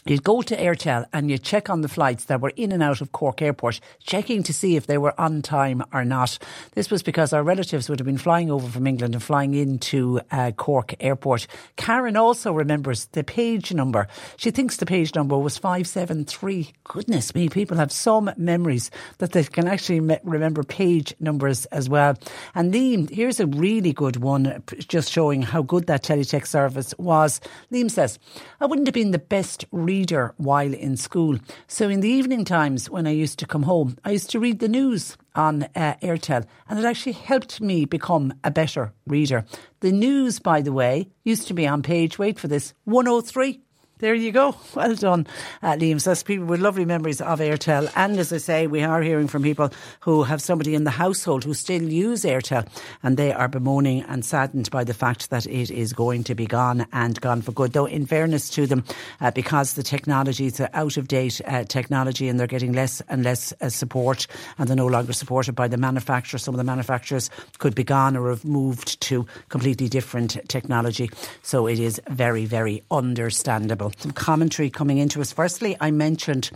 You'd go to Aertel and you'd check on the flights that were in and out of Cork Airport, checking to see if they were on time or not. This was because our relatives would have been flying over from England and flying into uh, Cork Airport. Karen also remembers the page number. She thinks the page number was 573. Goodness me, people have some memories that they can actually me- remember page numbers as well. And Liam, here's a really good one, just showing how good that teletext service was. Liam says, I wouldn't have been the best reader reader while in school. So in the evening times when I used to come home, I used to read the news on uh, Aertel, and it actually helped me become a better reader. The news, by the way, used to be on page, wait for this, 103. There you go. Well done, uh, Liam. So that's people with lovely memories of Aertel. And as I say, we are hearing from people who have somebody in the household who still use Aertel and they are bemoaning and saddened by the fact that it is going to be gone and gone for good. Though, in fairness to them, uh, because the technology is out of date uh, technology and they're getting less and less uh, support and they're no longer supported by the manufacturers. Some of the manufacturers could be gone or have moved to completely different technology. So it is very, very understandable some commentary coming into us. Firstly, I mentioned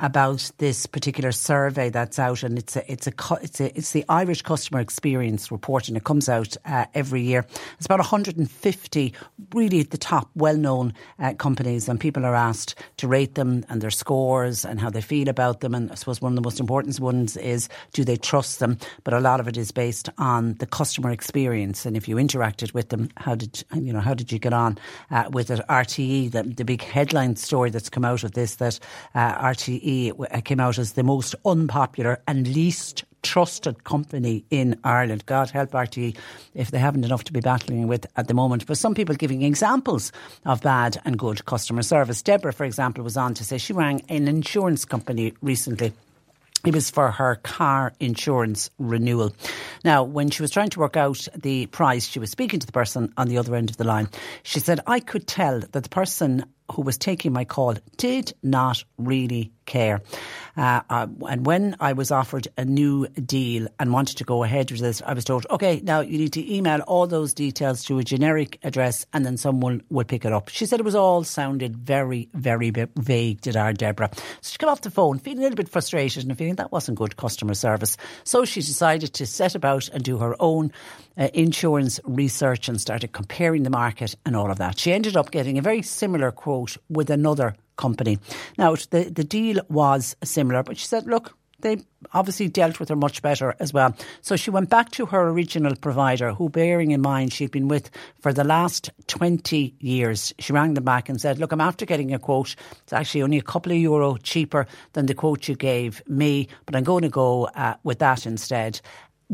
about this particular survey that's out, and it's a, it's a it's a, it's the Irish Customer Experience Report, and it comes out uh, every year. It's about 150 really at the top, well-known uh, companies, and people are asked to rate them and their scores and how they feel about them. And I suppose one of the most important ones is do they trust them? But a lot of it is based on the customer experience, and if you interacted with them, how did you know how did you get on uh, with it? RTE, the, the big headline story that's come out of this that uh, RTE came out as the most unpopular and least trusted company in Ireland. God help RTE if they haven't enough to be battling with at the moment. But some people giving examples of bad and good customer service. Deborah, for example, was on to say she rang an insurance company recently it was for her car insurance renewal. Now, when she was trying to work out the price, she was speaking to the person on the other end of the line. She said, I could tell that the person who was taking my call did not really care. Uh, uh, and when I was offered a new deal and wanted to go ahead with this, I was told, okay, now you need to email all those details to a generic address and then someone will pick it up. She said it was all sounded very, very vague, did our Deborah. So she got off the phone feeling a little bit frustrated and feeling that wasn't good customer service. So she decided to set about and do her own uh, insurance research and started comparing the market and all of that. She ended up getting a very similar quote with another company. Now, the, the deal was similar, but she said, look, they obviously dealt with her much better as well. So she went back to her original provider, who, bearing in mind she'd been with for the last 20 years, she rang them back and said, Look, I'm after getting a quote. It's actually only a couple of euro cheaper than the quote you gave me, but I'm going to go uh, with that instead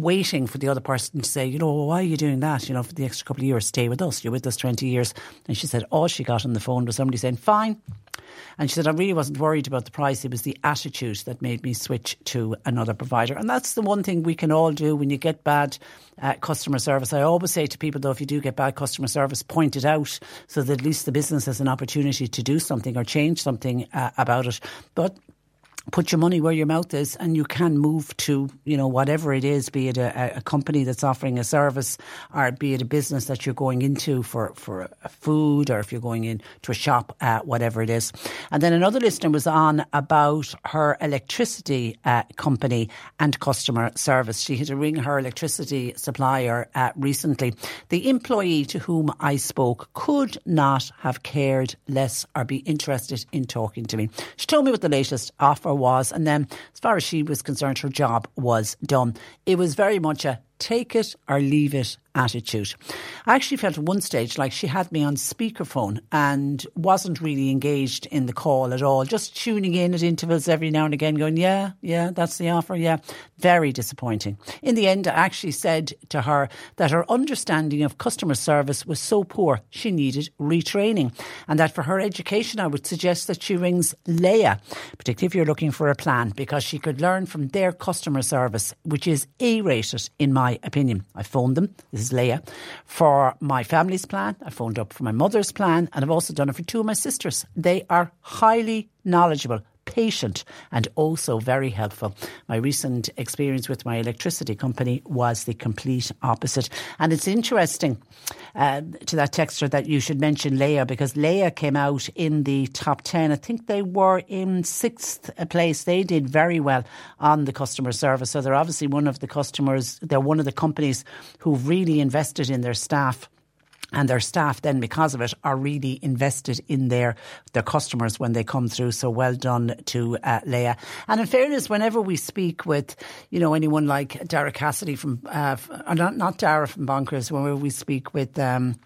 waiting for the other person to say, you know, why are you doing that? You know, for the extra couple of years, stay with us. You're with us 20 years. And she said, all she got on the phone was somebody saying, fine. And she said, I really wasn't worried about the price. It was the attitude that made me switch to another provider. And that's the one thing we can all do when you get bad uh, customer service. I always say to people, though, if you do get bad customer service, point it out so that at least the business has an opportunity to do something or change something uh, about it. But put your money where your mouth is and you can move to you know whatever it is be it a, a, company that's offering a service or be it a business that you're going into for for food or if you're going into a shop uh, whatever it is. And then another listener was on about her electricity uh, company and customer service. She had to ring her electricity supplier uh, recently. The employee to whom I spoke could not have cared less or be interested in talking to me. She told me what the latest offer was. And then, as far as she was concerned, her job was done. It was very much a take it or leave it attitude. I actually felt at one stage like she had me on speakerphone and wasn't really engaged in the call at all, just tuning in at intervals every now and again, going, Yeah, yeah, that's the offer. Yeah. Very disappointing. In the end, I actually said to her that her understanding of customer service was so poor, she needed retraining. And that for her education, I would suggest that she rings Laya, particularly if you're looking for a plan, because she could learn from their customer service, which is A rated, in my opinion. I phoned them. This is Laya. For my family's plan, I phoned up for my mother's plan, and I've also done it for two of my sisters. They are highly knowledgeable patient and also very helpful. My recent experience with my electricity company was the complete opposite. And it's interesting uh, to that texture that you should mention Laya because Laya came out in the top 10. I think they were in sixth place. They did very well on the customer service. So they're obviously one of the customers, they're one of the companies who've really invested in their staff and their staff then because of it are really invested in their their customers when they come through. So well done to uh, Laya. And in fairness whenever we speak with you know anyone like Daragh Cassidy from uh, not, not Dara from Bonkers when we speak with um,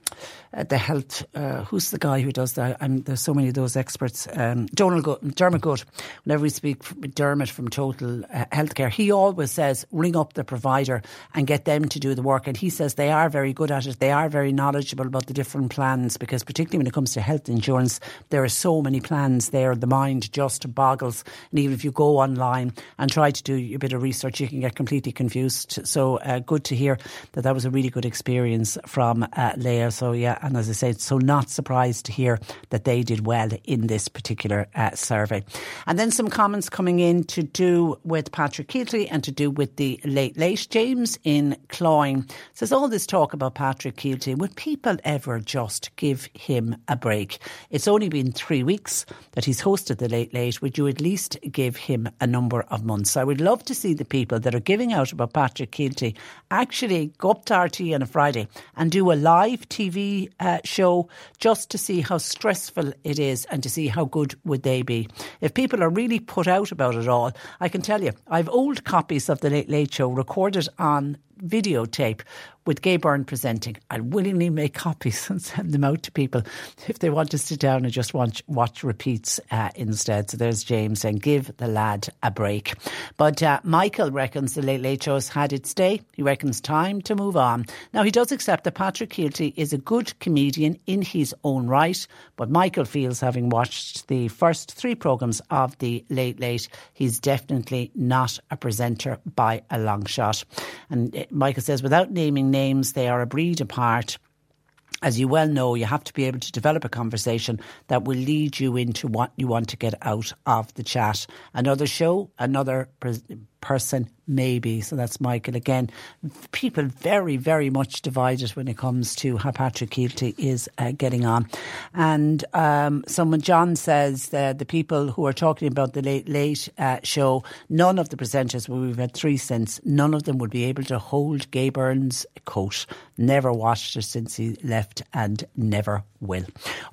uh, the health. Uh, who's the guy who does that? And there's so many of those experts. Um, Donald Dermot Goode. Whenever we speak with Dermot from Total uh, Healthcare, he always says ring up the provider and get them to do the work. And he says they are very good at it. They are very knowledgeable about the different plans because particularly when it comes to health insurance, there are so many plans there. The mind just boggles. And even if you go online and try to do a bit of research, you can get completely confused. So uh, good to hear that that was a really good experience from uh, Laya. So yeah, and as I said, so not surprised to hear that they did well in this particular uh, survey. And then some comments coming in to do with Patrick Kielty and to do with the late late. James in Cloyne says all this talk about Patrick Kielty, would people ever just give him a break? It's only been three weeks that he's hosted the late late. Would you at least give him a number of months? I would love to see the people that are giving out about Patrick Kielty actually go up to RT on a Friday and do a live TV uh, show just to see how stressful it is and to see how good would they be. If people are really put out about it all, I can tell you, I've old copies of the Late Late Show recorded on videotape with Gay Byrne presenting. I'll willingly make copies and send them out to people if they want to sit down and just watch, watch repeats uh, instead. So there's James saying, give the lad a break. But uh, Michael reckons the Late Late Show has had its day. He reckons time to move on. Now, he does accept that Patrick Kielty is a good comedian in his own right, but Michael feels, having watched the first three programmes of the Late Late, he's definitely not a presenter by a long shot. And Michael says, without naming names, they are a breed apart as you well know, you have to be able to develop a conversation that will lead you into what you want to get out of the chat. Another show, another person, maybe. So that's Michael. Again, people very, very much divided when it comes to how Patrick Kielty is uh, getting on. And um, someone, John says that the people who are talking about the late, late uh, show, none of the presenters, well, we've had three since, none of them would be able to hold Gay Byrne's coat. Never watched it since he left and never will.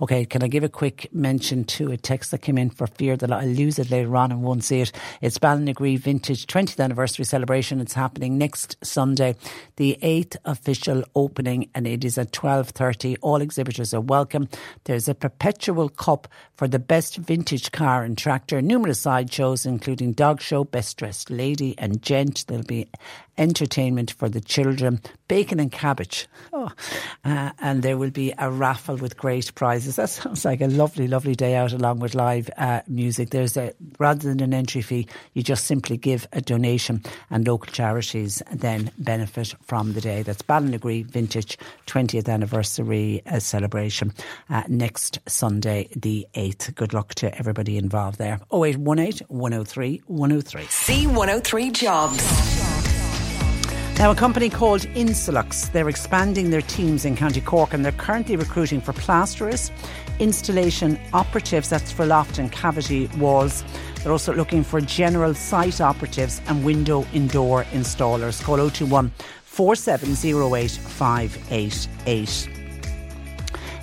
Okay, can I give a quick mention to a text that came in for fear that I'll lose it later on and won't see it? It's Ballinagree Vintage 20th anniversary celebration. It's happening next Sunday, the 8th official opening, and it is at 12.30. All exhibitors are welcome. There's a perpetual cup for the best vintage car and tractor, numerous side shows, including dog show, best dressed lady and gent. There'll be entertainment for the children, bacon and cabbage. Oh, uh, and there will be a raffle with great prizes. That sounds like a lovely, lovely day out along with live uh, music. There's a, rather than an entry fee, you just simply give a donation and local charities then benefit from the day. That's Ballinagree Vintage 20th anniversary uh, celebration uh, next Sunday, the 8th. Good luck to everybody involved there. 0818 103 103. C103 Jobs. Now, a company called Insulux, they're expanding their teams in County Cork and they're currently recruiting for plasterers, installation operatives, that's for loft and cavity walls. They're also looking for general site operatives and window indoor installers. Call 021 4708 588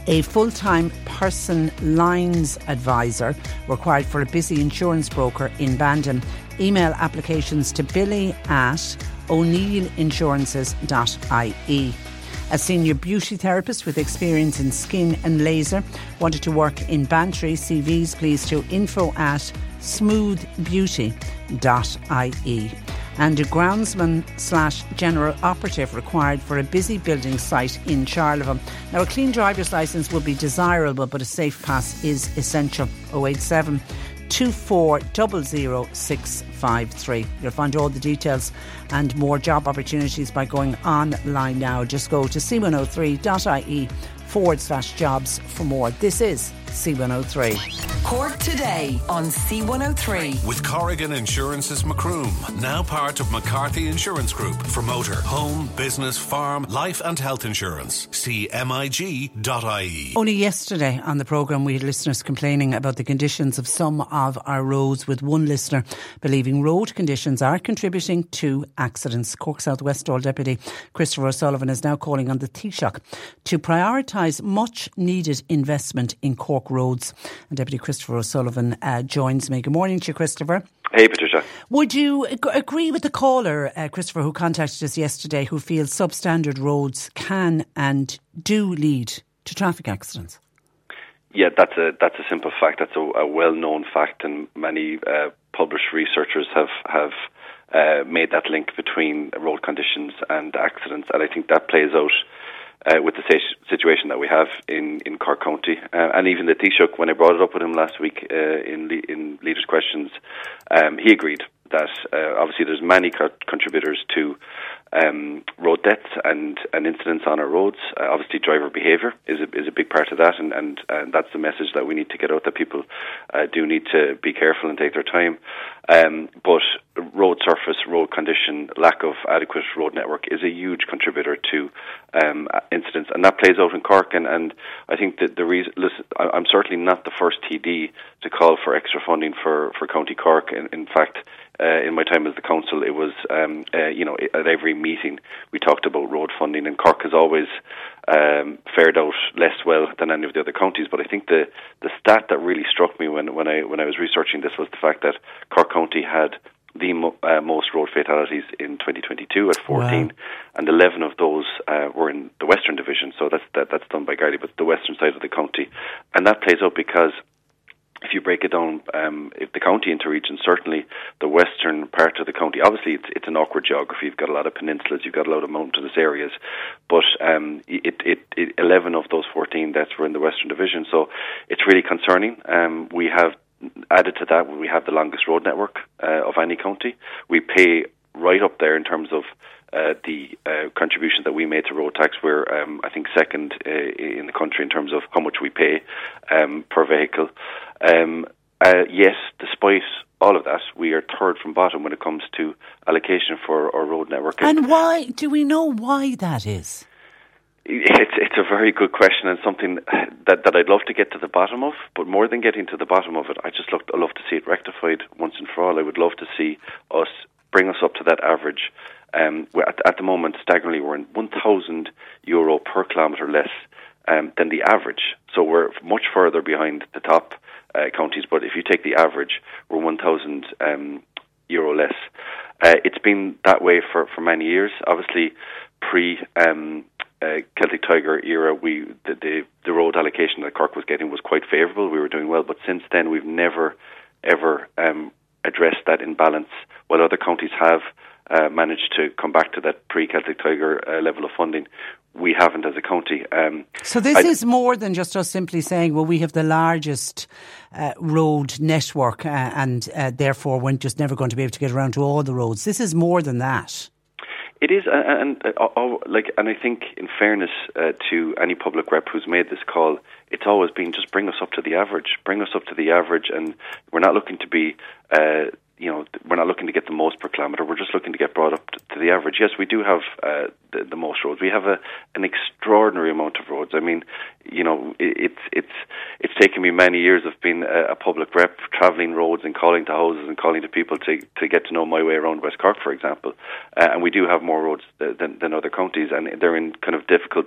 a full time person lines advisor required for a busy insurance broker in Bandon. Email applications to billy at o'neillinsurances.ie. A senior beauty therapist with experience in skin and laser wanted to work in Bantry. CVs please to info at smoothbeauty.ie. And a groundsman slash general operative required for a busy building site in Charleville. Now, a clean driver's licence would be desirable, but a safe pass is essential. 087 2400653. You'll find all the details and more job opportunities by going online now. Just go to c103.ie forward slash jobs for more. This is C103. Cork today on C103. With Corrigan Insurance's Macroom, now part of McCarthy Insurance Group for motor, home, business, farm, life and health insurance. CMIG.ie. Only yesterday on the programme, we had listeners complaining about the conditions of some of our roads, with one listener believing road conditions are contributing to accidents. Cork South Westall Deputy Christopher O'Sullivan is now calling on the Taoiseach to prioritise much needed investment in Cork roads. And Deputy Christopher O'Sullivan uh, joins me. Good morning to you, Christopher. Hey, Patricia. Would you agree with the caller, uh, Christopher, who contacted us yesterday, who feels substandard roads can and do lead to traffic accidents? Yeah, that's a that's a simple fact. That's a, a well known fact, and many uh, published researchers have have uh, made that link between road conditions and accidents, and I think that plays out. Uh, with the situation that we have in, in Cork County, uh, and even the Taoiseach, when I brought it up with him last week uh, in in leaders' questions, um, he agreed that uh, obviously there's many co- contributors to um, road deaths and, and incidents on our roads. Uh, obviously, driver behaviour is a, is a big part of that, and, and, and that's the message that we need to get out that people uh, do need to be careful and take their time. Um, but road surface, road condition, lack of adequate road network is a huge contributor to um, incidents, and that plays out in Cork. And, and I think that the reason, listen, I'm certainly not the first TD to call for extra funding for, for County Cork. In, in fact, uh, in my time as the council, it was um, uh, you know at every meeting we talked about road funding, and Cork has always um, fared out less well than any of the other counties. But I think the the stat that really struck me when when I when I was researching this was the fact that Cork County had the mo- uh, most road fatalities in 2022 at 14, wow. and 11 of those uh, were in the Western Division. So that's that, that's done by Gardaí, but the western side of the county, and that plays out because if you break it down, um, if the county into regions, certainly the western part of the county, obviously it's, it's an awkward geography. You've got a lot of peninsulas, you've got a lot of mountainous areas, but um, it, it, it, 11 of those 14 deaths were in the western division. So it's really concerning. Um, we have added to that, we have the longest road network uh, of any county. We pay right up there in terms of uh, the uh, contribution that we made to road tax. We're, um, I think, second uh, in the country in terms of how much we pay um, per vehicle. Um, uh, yes, despite all of that, we are third from bottom when it comes to allocation for our road network. And why? Do we know why that is? It's it's a very good question and something that, that I'd love to get to the bottom of. But more than getting to the bottom of it, I just look, I love to see it rectified once and for all. I would love to see us bring us up to that average. Um, at, at the moment, staggeringly, we're in 1,000 euro per kilometre less um, than the average. So we're much further behind the top uh, counties. But if you take the average, we're 1,000 um, euro less. Uh, it's been that way for, for many years. Obviously, pre um, uh, Celtic Tiger era, we the, the, the road allocation that Cork was getting was quite favourable. We were doing well, but since then we've never ever um, addressed that imbalance. While other counties have uh, managed to come back to that pre Celtic Tiger uh, level of funding, we haven't as a county. Um, so this I, is more than just us simply saying, well, we have the largest uh, road network, uh, and uh, therefore we're just never going to be able to get around to all the roads. This is more than that. It is, and, and oh, like, and I think, in fairness uh, to any public rep who's made this call, it's always been just bring us up to the average, bring us up to the average, and we're not looking to be uh, you know, we're not looking to get the most per kilometre. We're just looking to get brought up to, to the average. Yes, we do have uh, the, the, most roads. We have a, an extraordinary amount of roads. I mean, you know, it, it's it's it's taken me many years of being a, a public rep, travelling roads and calling to houses and calling to people to to get to know my way around West Cork, for example. Uh, and we do have more roads than, than other counties, and they're in kind of difficult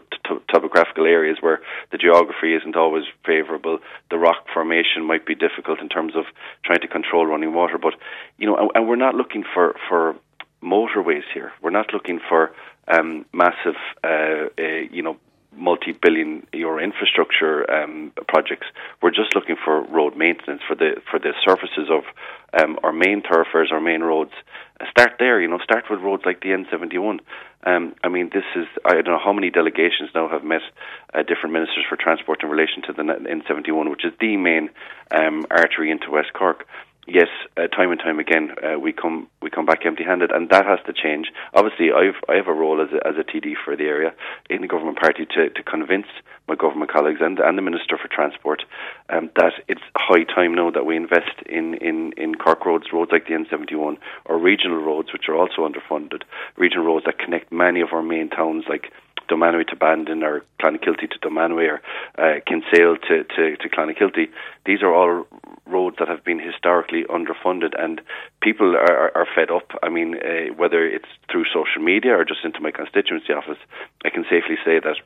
topographical areas where the geography isn't always favourable. The rock formation might be difficult in terms of trying to control running water, but you know, and, and we're not looking for for motorways here. We're not looking for um, massive, uh, uh, you know, multi-billion euro infrastructure um, projects. We're just looking for road maintenance for the for the surfaces of um, our main thoroughfares, our main roads. Uh, start there, you know. Start with roads like the N71. Um, I mean, this is I don't know how many delegations now have met uh, different ministers for transport in relation to the N71, which is the main um, artery into West Cork yes, uh, time and time again uh, we come we come back empty-handed, and that has to change. Obviously, I've I have a role as a, as a TD for the area in the government party to, to convince my government colleagues and and the minister for transport um, that it's high time now that we invest in in in Cork roads, roads like the N71, or regional roads which are also underfunded, regional roads that connect many of our main towns like. Dunmanway to Bandon or Clonakilty to Dunmanway or uh, Kinsale to, to, to Clonakilty. These are all roads that have been historically underfunded, and people are, are fed up. I mean, uh, whether it's through social media or just into my constituency office, I can safely say that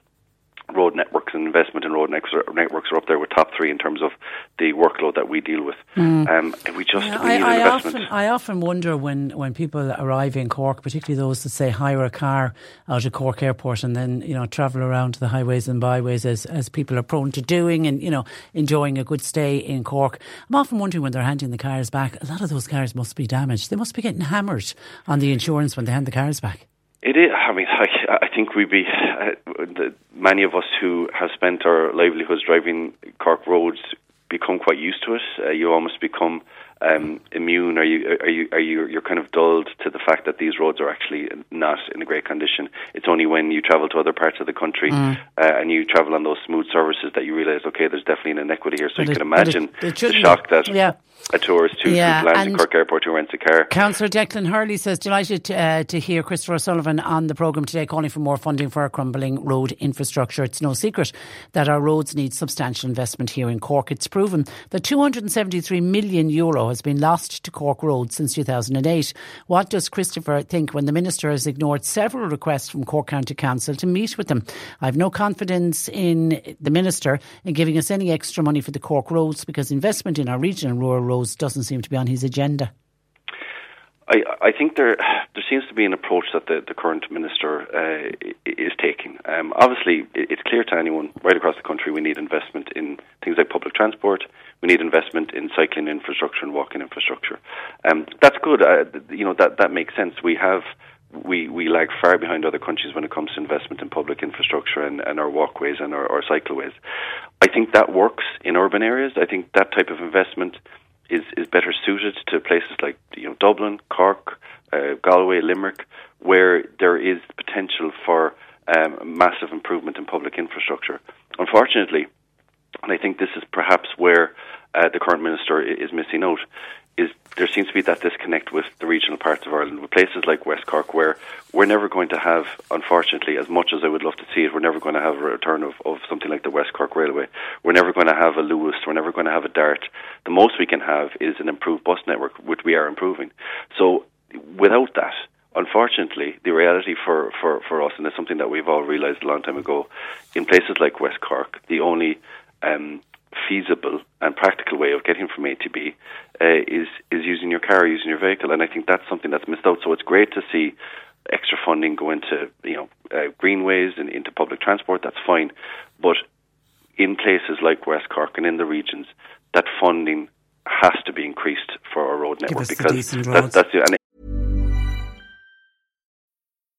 road networks and investment in road networks are up there with top three in terms of the workload that we deal with. Mm. Um, and we just yeah, we need I, investment. I often, I often wonder when, when people arrive in Cork, particularly those that say hire a car out of Cork Airport and then you know travel around the highways and byways as as people are prone to doing, and you know enjoying a good stay in Cork. I'm often wondering when they're handing the cars back. A lot of those cars must be damaged. They must be getting hammered on the insurance when they hand the cars back. It is. I mean, I, I think we'd be uh, the, many of us who have spent our livelihoods driving Cork roads become quite used to it. Uh, you almost become um, immune? or you are you are you you're kind of dulled to the fact that these roads are actually not in a great condition? It's only when you travel to other parts of the country mm. uh, and you travel on those smooth surfaces that you realise, okay, there's definitely an inequity here. So but you it, can imagine it, it the shock that yeah. A tourist who, yeah, lands at Cork Airport who rents a car. Councillor Declan Hurley says delighted to, uh, to hear Christopher O'Sullivan on the programme today, calling for more funding for our crumbling road infrastructure. It's no secret that our roads need substantial investment here in Cork. It's proven that 273 million euro has been lost to Cork roads since 2008. What does Christopher think when the Minister has ignored several requests from Cork County Council to meet with them? I have no confidence in the Minister in giving us any extra money for the Cork roads because investment in our regional and rural roads doesn't seem to be on his agenda. I, I think there there seems to be an approach that the, the current minister uh, is taking. Um, obviously, it's clear to anyone right across the country we need investment in things like public transport. We need investment in cycling infrastructure and walking infrastructure. Um, that's good. Uh, you know that that makes sense. We have we, we lag far behind other countries when it comes to investment in public infrastructure and, and our walkways and our, our cycleways. I think that works in urban areas. I think that type of investment is is better suited to places like you know Dublin, Cork, uh, Galway, Limerick, where there is potential for um, massive improvement in public infrastructure. Unfortunately, and I think this is perhaps where uh, the current minister is missing out, is there seems to be that disconnect with the regional parts of Ireland, with places like West Cork, where we're never going to have, unfortunately, as much as I would love to see it, we're never going to have a return of, of something like the West Cork Railway. We're never going to have a Luas. We're never going to have a Dart. The most we can have is an improved bus network, which we are improving. So without that, unfortunately, the reality for, for, for us, and it's something that we've all realised a long time ago, in places like West Cork, the only um, feasible and practical way of getting from A to B uh, is is using your car, using your vehicle, and I think that's something that's missed out. So it's great to see extra funding go into you know uh, greenways and into public transport. That's fine, but in places like West Cork and in the regions, that funding has to be increased for our road network because that, that's the, and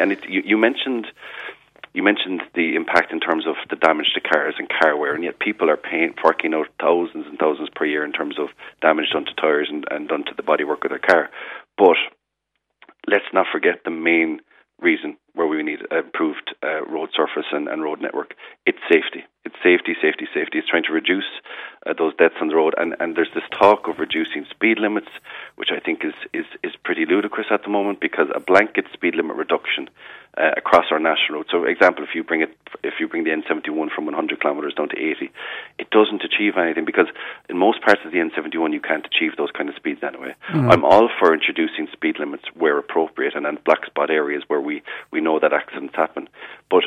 And it, you, you mentioned you mentioned the impact in terms of the damage to cars and car wear, and yet people are paying, forking out thousands and thousands per year in terms of damage done to tyres and, and done to the bodywork of their car. But let's not forget the main reason where we need improved uh, road surface and, and, road network. It's safety. It's safety, safety, safety. It's trying to reduce uh, those deaths on the road. And, and there's this talk of reducing speed limits, which I think is, is, is pretty ludicrous at the moment because a blanket speed limit reduction uh, across our national roads. So, example, if you bring it, if you bring the N71 from 100 kilometres down to 80, it doesn't achieve anything because in most parts of the N71 you can't achieve those kind of speeds anyway. Mm. I'm all for introducing speed limits where appropriate and in black spot areas where we, we know that accidents happen, but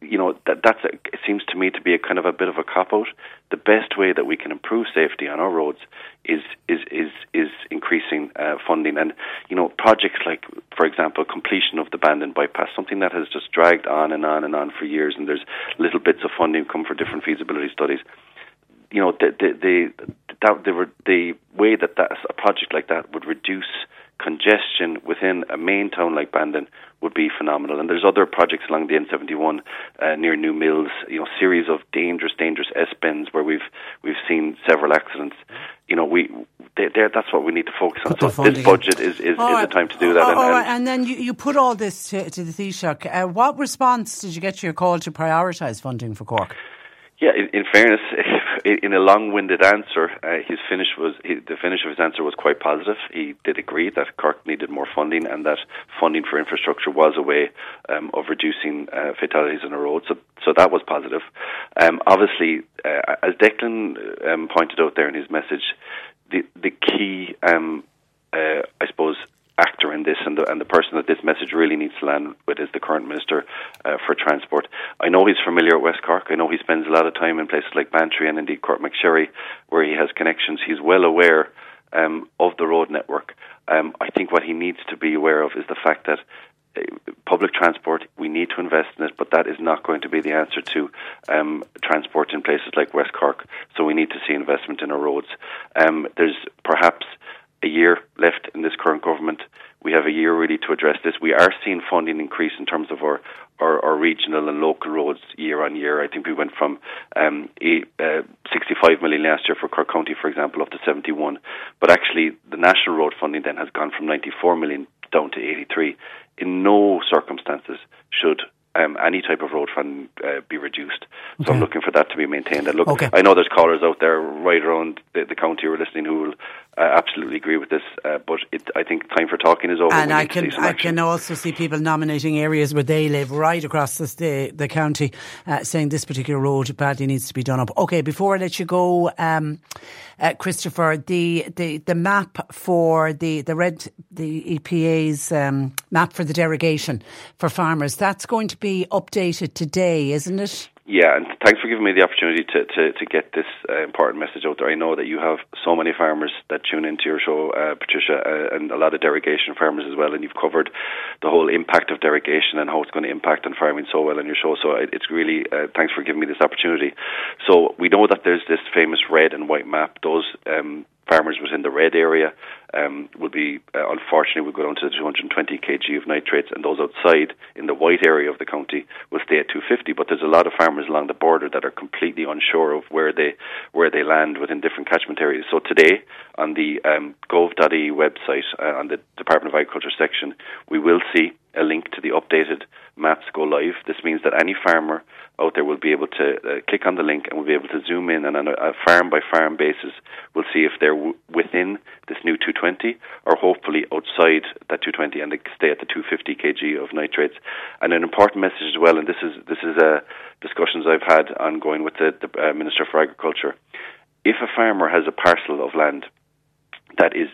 you know that that's a, it seems to me to be a kind of a bit of a cop out. The best way that we can improve safety on our roads is is is is increasing uh, funding. And you know projects like for example completion of the Bandon bypass something that has just dragged on and on and on for years and there's little bits of funding come for different feasibility studies. You know the the the that the, the way that that a project like that would reduce congestion within a main town like Bandon would be phenomenal. And there's other projects along the N71 uh, near New Mills, you know, series of dangerous, dangerous S bends where we've we've seen several accidents. You know, we they, that's what we need to focus on. So this budget is, is, is right. the time to do that. and, and, and, then you, you put all this to, to the Taoiseach. Uh, what response did you get to your call to prioritise funding for Cork? Yeah, in, in fairness, in a long-winded answer, uh, his finish was he, the finish of his answer was quite positive. He did agree that Cork needed more funding, and that funding for infrastructure was a way um, of reducing uh, fatalities on the road. So, so that was positive. Um, obviously, uh, as Declan um, pointed out there in his message, the the key, um, uh, I suppose, actor in this, and the, and the person that this message really needs to land with is the current Minister uh, for Transport. I know he's familiar with West Cork. I know he spends a lot of time in places like Bantry and indeed Courtmacsherry, where he has connections. He's well aware um, of the road network. Um, I think what he needs to be aware of is the fact that uh, public transport, we need to invest in it, but that is not going to be the answer to um, transport in places like West Cork. So we need to see investment in our roads. Um, there's perhaps a year left in this current government. We have a year really to address this. We are seeing funding increase in terms of our our, our regional and local roads year on year. I think we went from um, eight, uh, 65 million last year for Cork County, for example, up to 71. But actually, the national road funding then has gone from 94 million down to 83. In no circumstances should um, any type of road fund uh, be reduced. So okay. I'm looking for that to be maintained. And look, okay. I know there's callers out there right around the, the county who are listening who will I absolutely agree with this, uh, but it, I think time for talking is over. And I can I can also see people nominating areas where they live right across the the, the county, uh, saying this particular road badly needs to be done up. Okay, before I let you go, um, uh, Christopher, the, the, the map for the the red the EPA's um, map for the derogation for farmers that's going to be updated today, isn't it? Yeah, and thanks for giving me the opportunity to, to, to get this uh, important message out there. I know that you have so many farmers that tune into your show, uh, Patricia, uh, and a lot of derogation farmers as well, and you've covered the whole impact of derogation and how it's going to impact on farming so well in your show. So it's really, uh, thanks for giving me this opportunity. So we know that there's this famous red and white map. Those um, farmers within the red area um, will be, uh, unfortunately, will go down to 220 kg of nitrates, and those outside in the white area of the county will stay at 250. But there's a lot of farmers along the border that are completely unsure of where they where they land within different catchment areas. So today, on the um, gov.ie website, uh, on the Department of Agriculture section, we will see a link to the updated maps go live. This means that any farmer out there will be able to uh, click on the link and we'll be able to zoom in and on a, farm by farm basis, we'll see if they're w- within this new 220 or hopefully outside that 220 and they stay at the 250 kg of nitrates. And an important message as well, and this is this is uh, discussions I've had ongoing with the, the uh, Minister for Agriculture. If a farmer has a parcel of land that is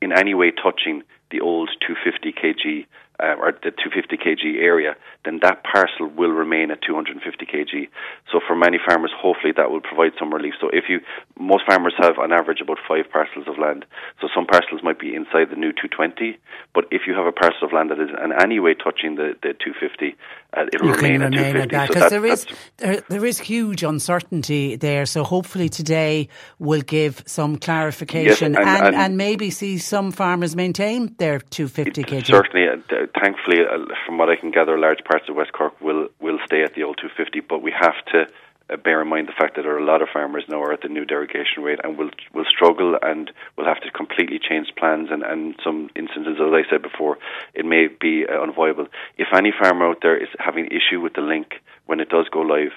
in any way touching the old 250 kg uh, or the 250 kg area, then that parcel will remain at 250 kg. So for many farmers, hopefully that will provide some relief. So if you, most farmers have on average about five parcels of land. So some parcels might be inside the new 220, but if you have a parcel of land that is in any way touching the, the 250, uh, it'll you remain, at remain 250. Because so there is there, there is huge uncertainty there. So hopefully today will give some clarification yes, and, and, and, and, maybe see some farmers maintain their 250 kg. Certainly, uh, thankfully, uh, from what I can gather, large parts of West Cork will will stay at the old 250, but we have to uh, bear in mind the fact that there are a lot of farmers now are at the new derogation rate and will will struggle and will have to completely change plans and and some instances as I said before it may be uh, unviable. If any farmer out there is having issue with the link when it does go live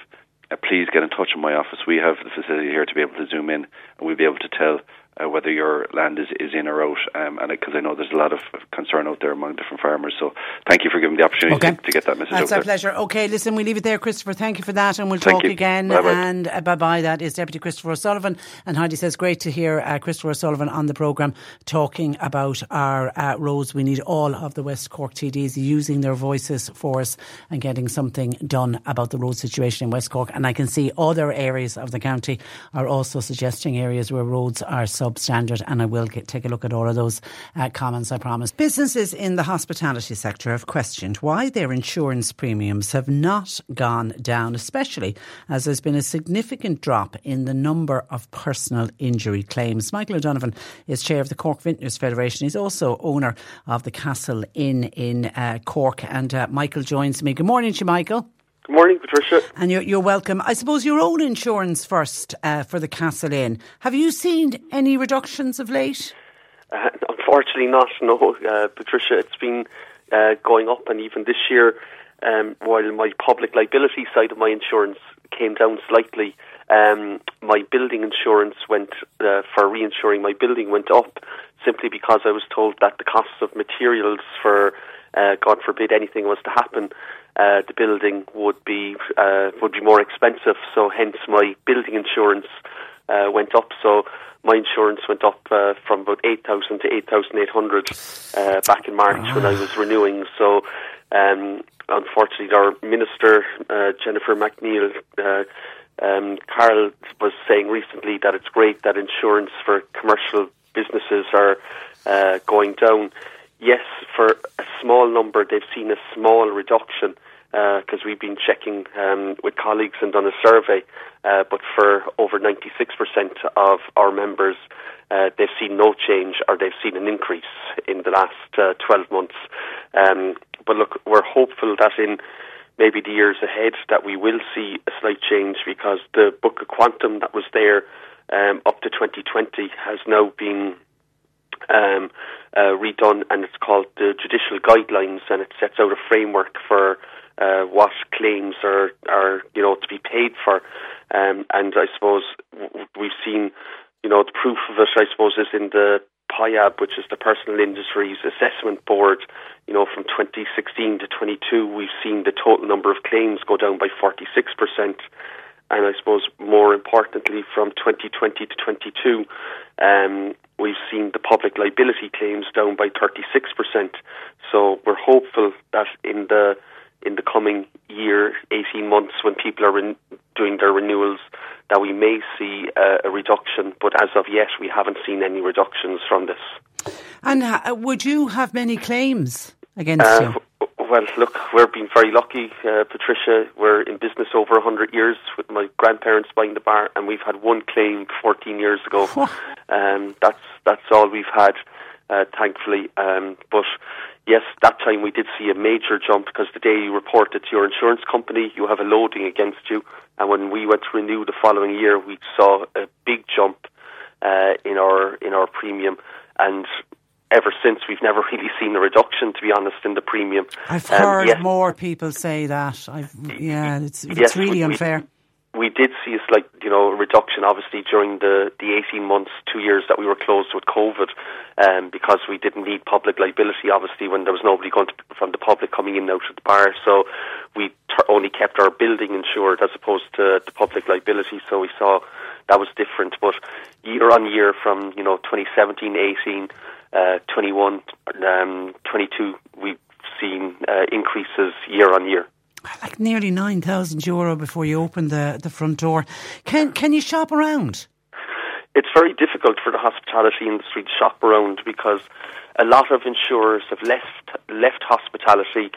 uh, please get in touch with my office. We have the facility here to be able to zoom in and we'll be able to tell uh, whether your land is, is in or out, um, and because I know there's a lot of concern out there among different farmers. So thank you for giving me the opportunity okay. to, to, get that message out. That's out our pleasure. Okay, listen, we leave it there, Christopher. Thank you for that, and we'll thank talk you. again. Bye-bye. And uh, bye bye. That is Deputy Christopher O'Sullivan. And Heidi says, great to hear uh, Christopher O'Sullivan on the programme talking about our uh, roads. We need all of the West Cork TDs using their voices for us and getting something done about the road situation in West Cork. And I can see other areas of the county are also suggesting areas where roads are substandard and I will get, take a look at all of those uh, comments, I promise. Businesses in the hospitality sector have questioned why their insurance premiums have not gone down, especially as there's been a significant drop in the number of personal injury claims. Michael O'Donovan is chair of the Cork Vintners Federation. He's also owner of the Castle Inn in uh, Cork. And uh, Michael joins me. Good morning to you, Michael. Good morning, Patricia. And you're, you're welcome. I suppose your own insurance first uh, for the Castle Inn. Have you seen any reductions of late? Uh, unfortunately, not. No, uh, Patricia. It's been uh, going up, and even this year, um, while my public liability side of my insurance came down slightly, um, my building insurance went uh, for reinsuring my building went up simply because I was told that the costs of materials for uh, God forbid anything was to happen, uh, the building would be uh, would be more expensive. So hence my building insurance uh, went up. So my insurance went up uh, from about eight thousand to eight thousand eight hundred uh, back in March when I was renewing. So um, unfortunately, our minister uh, Jennifer MacNeill. Uh, um, Carroll was saying recently that it's great that insurance for commercial businesses are uh, going down yes, for a small number, they've seen a small reduction because uh, we've been checking um, with colleagues and done a survey. Uh, but for over 96% of our members, uh, they've seen no change or they've seen an increase in the last uh, 12 months. Um, but look, we're hopeful that in maybe the years ahead that we will see a slight change because the book of quantum that was there um, up to 2020 has now been um, uh, redone, and it's called the Judicial Guidelines, and it sets out a framework for uh, what claims are, are you know to be paid for. Um, and I suppose we've seen, you know, the proof of it. I suppose is in the PIAB, which is the Personal Injuries Assessment Board. You know, from 2016 to 22, we've seen the total number of claims go down by 46 percent and I suppose more importantly, from 2020 to 22, um, we've seen the public liability claims down by 36%. So we're hopeful that in the in the coming year, 18 months, when people are re- doing their renewals, that we may see uh, a reduction. But as of yet, we haven't seen any reductions from this. And uh, would you have many claims against uh, you? Well, look, we're being very lucky, uh, Patricia. We're in business over 100 years with my grandparents buying the bar, and we've had one claim 14 years ago. um, that's that's all we've had, uh, thankfully. Um, but yes, that time we did see a major jump because the day you report it to your insurance company, you have a loading against you. And when we went to renew the following year, we saw a big jump uh, in our in our premium. And ever since. We've never really seen a reduction, to be honest, in the premium. I've um, heard yes, more people say that. I've, yeah, it's, it's yes, really we, unfair. We, we did see a slight, you know, reduction, obviously, during the, the 18 months, two years that we were closed with COVID, um, because we didn't need public liability, obviously, when there was nobody going to, from the public coming in and out of the bar. So we t- only kept our building insured as opposed to the public liability. So we saw that was different. But year on year, from you know 2017, 18, uh, 21, um, 22, we've seen uh, increases year on year. Like nearly nine thousand euro before you open the, the front door. Can can you shop around? It's very difficult for the hospitality industry to shop around because a lot of insurers have left left hospitality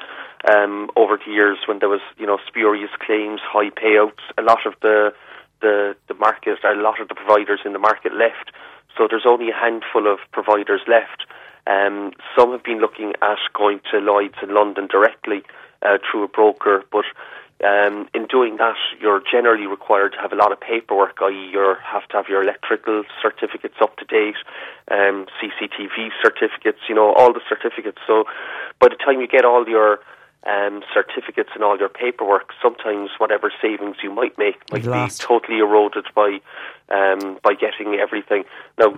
um, over the years when there was you know spurious claims, high payouts. A lot of the the the market, a lot of the providers in the market left. So there's only a handful of providers left. Um, some have been looking at going to Lloyd's in London directly uh, through a broker, but um, in doing that, you're generally required to have a lot of paperwork, i.e., you have to have your electrical certificates up to date, um, CCTV certificates, you know, all the certificates. So by the time you get all your um, certificates and all your paperwork, sometimes whatever savings you might make might be totally eroded by um, by getting everything. Now,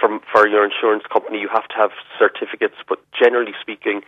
from for your insurance company, you have to have certificates, but generally speaking,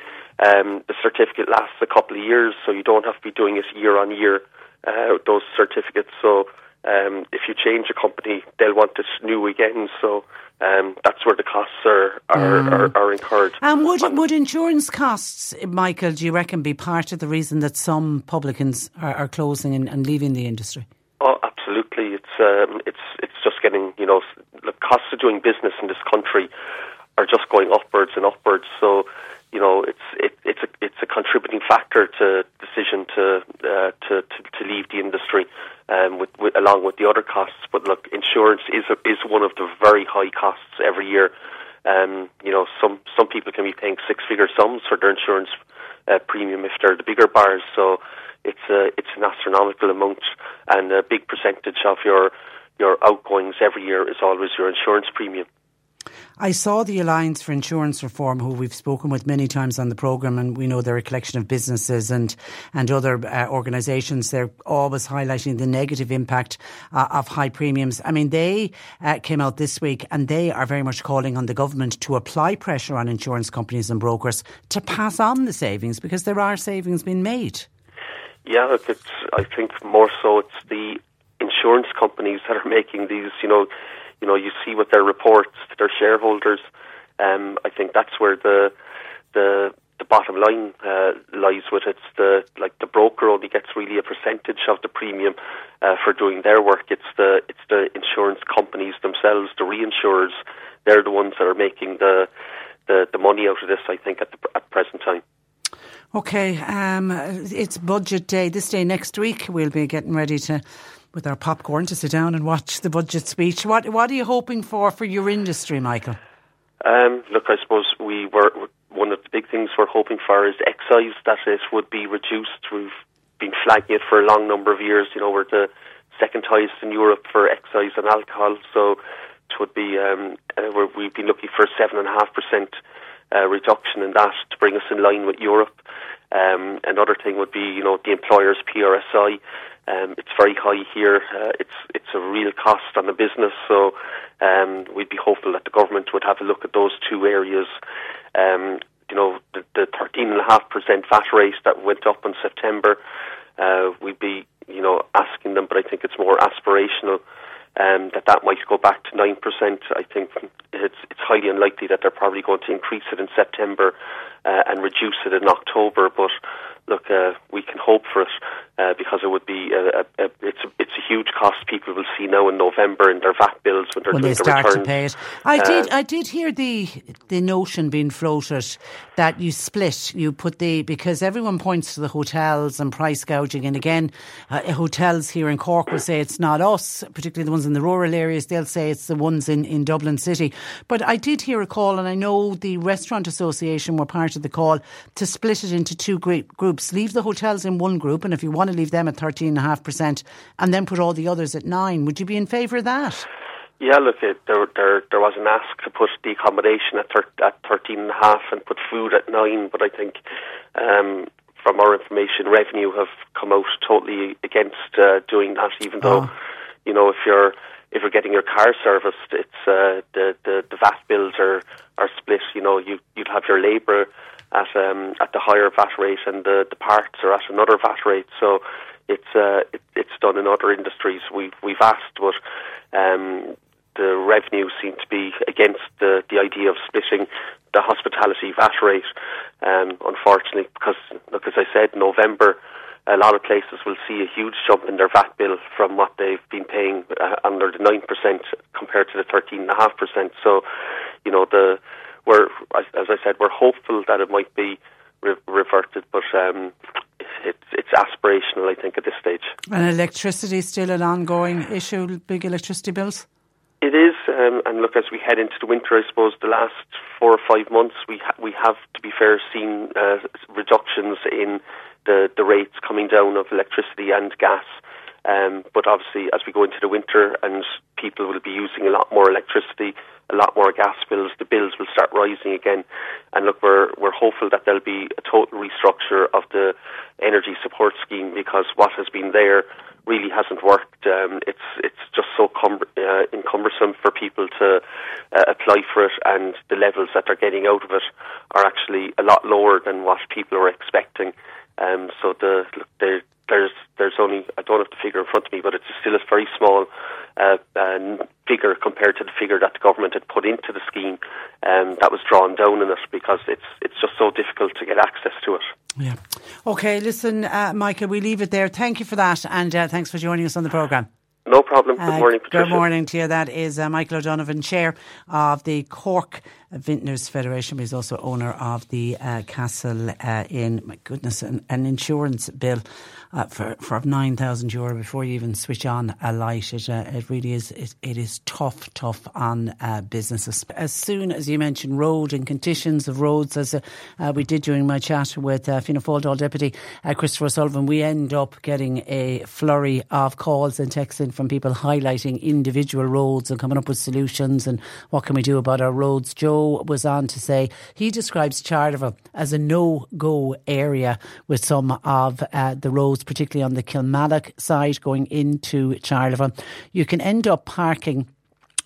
um, the certificate lasts a couple of years, so you don't have to be doing it year on year. Uh, those certificates. So um, if you change a company, they'll want it new again. So um, that's where the costs are are, mm. are, are incurred. And would would insurance costs, Michael, do you reckon, be part of the reason that some publicans are, are closing and, and, leaving the industry? Oh, absolutely. It's um, it's it's just getting you know the costs of doing business in this country are just going upwards and upwards. So you know, it's it, it's a it's a contributing factor to decision to uh, to, to, to leave the industry, um, with, with along with the other costs. But look, insurance is a, is one of the very high costs every year. Um, you know, some some people can be paying six figure sums for their insurance uh, premium if they're the bigger bars. So it's a, it's an astronomical amount, and a big percentage of your your outgoings every year is always your insurance premium. I saw the Alliance for Insurance Reform, who we've spoken with many times on the programme, and we know they're a collection of businesses and, and other uh, organisations. They're always highlighting the negative impact uh, of high premiums. I mean, they uh, came out this week and they are very much calling on the government to apply pressure on insurance companies and brokers to pass on the savings because there are savings being made. Yeah, look, it's, I think more so it's the insurance companies that are making these, you know, you know, you see what their reports to their shareholders. Um, I think that's where the the the bottom line uh, lies with it. It's the like the broker only gets really a percentage of the premium uh, for doing their work. It's the it's the insurance companies themselves, the reinsurers. They're the ones that are making the the, the money out of this. I think at the at present time. Okay, um, it's budget day. This day next week, we'll be getting ready to with our popcorn to sit down and watch the budget speech. What what are you hoping for for your industry, Michael? Um, look, I suppose we were one of the big things we're hoping for is excise that it would be reduced. We've been flagging it for a long number of years. You know, we're the second highest in Europe for excise and alcohol, so it would be um, uh, we've been looking for a seven and a half percent uh, reduction in that to bring us in line with Europe. Um, another thing would be, you know, the employer's PRSI. Um, it's very high here. Uh, it's it's a real cost on the business, so um, we'd be hopeful that the government would have a look at those two areas. Um, you know, the, the 13.5% VAT rate that went up in September, uh, we'd be, you know, asking them, but I think it's more aspirational um, that that might go back to 9%. I think it's, it's highly unlikely that they're probably going to increase it in September uh, and reduce it in October, but look, uh, we can hope for it uh, because it would be a, a, a, it's a, it's a huge cost. People will see now in November in their VAT bills when they're when doing they start returns. to pay it. I did I did hear the the notion being floated that you split you put the because everyone points to the hotels and price gouging. And again uh, hotels here in Cork will say it's not us particularly the ones in the rural areas. They'll say it's the ones in, in Dublin City. But I did hear a call and I know the restaurant association were part of the call to split it into two groups leave the hotels in one group and if you want to leave them at 13.5% and then put all the others at 9 would you be in favour of that yeah, look, it, there, there, there was an ask to put the accommodation at, thir- at thirteen and a half and put food at nine, but I think um, from our information, revenue have come out totally against uh, doing that. Even though, Oh. you know, if you're if you're getting your car serviced, it's uh, the, the the VAT bills are are split. You know, you you'd have your labour at um, at the higher VAT rate, and the the parts are at another VAT rate. So it's uh, it, it's done in other industries. We've we've asked, but um, the revenue seemed to be against the, the idea of splitting the hospitality VAT rate. Um, unfortunately, because look, as I said, November, a lot of places will see a huge jump in their VAT bill from what they've been paying uh, under the nine percent compared to the thirteen and a half percent. So, you know, the we're as as I said, we're hopeful that it might be re- reverted, but um, it's it's aspirational, I think, at this stage. and electricity is still an ongoing issue big electricity bills It is, um, and look, as we head into the winter, I suppose the last four or five months, we ha- we have, to be fair, seen uh, reductions in the the rates coming down of electricity and gas. Um, but obviously, as we go into the winter and people will be using a lot more electricity, a lot more gas bills, the bills will start rising again. And look, we're we're hopeful that there'll be a total restructure of the energy support scheme because what has been there really hasn't worked. Um, it's it's just so cum- uh, for people to uh, apply for it, and the levels that they're getting out of it are actually a lot lower than what people are expecting. Um, so the look, there, there's there's only I don't have the figure in front of me, but it's still a very small uh, uh, figure compared to the figure that the government had put into the scheme. Um, that was drawn down in it because it's it's just so difficult to get access to it. yeah okay listen uh, Michael we leave it there thank you for that and uh, thanks for joining us on the programme No problem. Good uh, morning, Patricia. Good morning to you. That is uh, Michael O'Donovan, Chair of the Cork Vintners Federation, he's also owner of the uh, Castle uh, Inn. My goodness, an, an insurance bill uh, for for nine thousand euro before you even switch on a light. It uh, it really is it, it is tough tough on uh, businesses. As soon as you mention road and conditions of roads, as uh, we did during my chat with uh, Fianna Fáil Deputy uh, Christopher Sullivan, we end up getting a flurry of calls and texts in from people highlighting individual roads and coming up with solutions and what can we do about our roads. Joe was on to say he describes Charleville as a no-go area with some of uh, the roads, particularly on the Kilmallock side going into Charleville. You can end up parking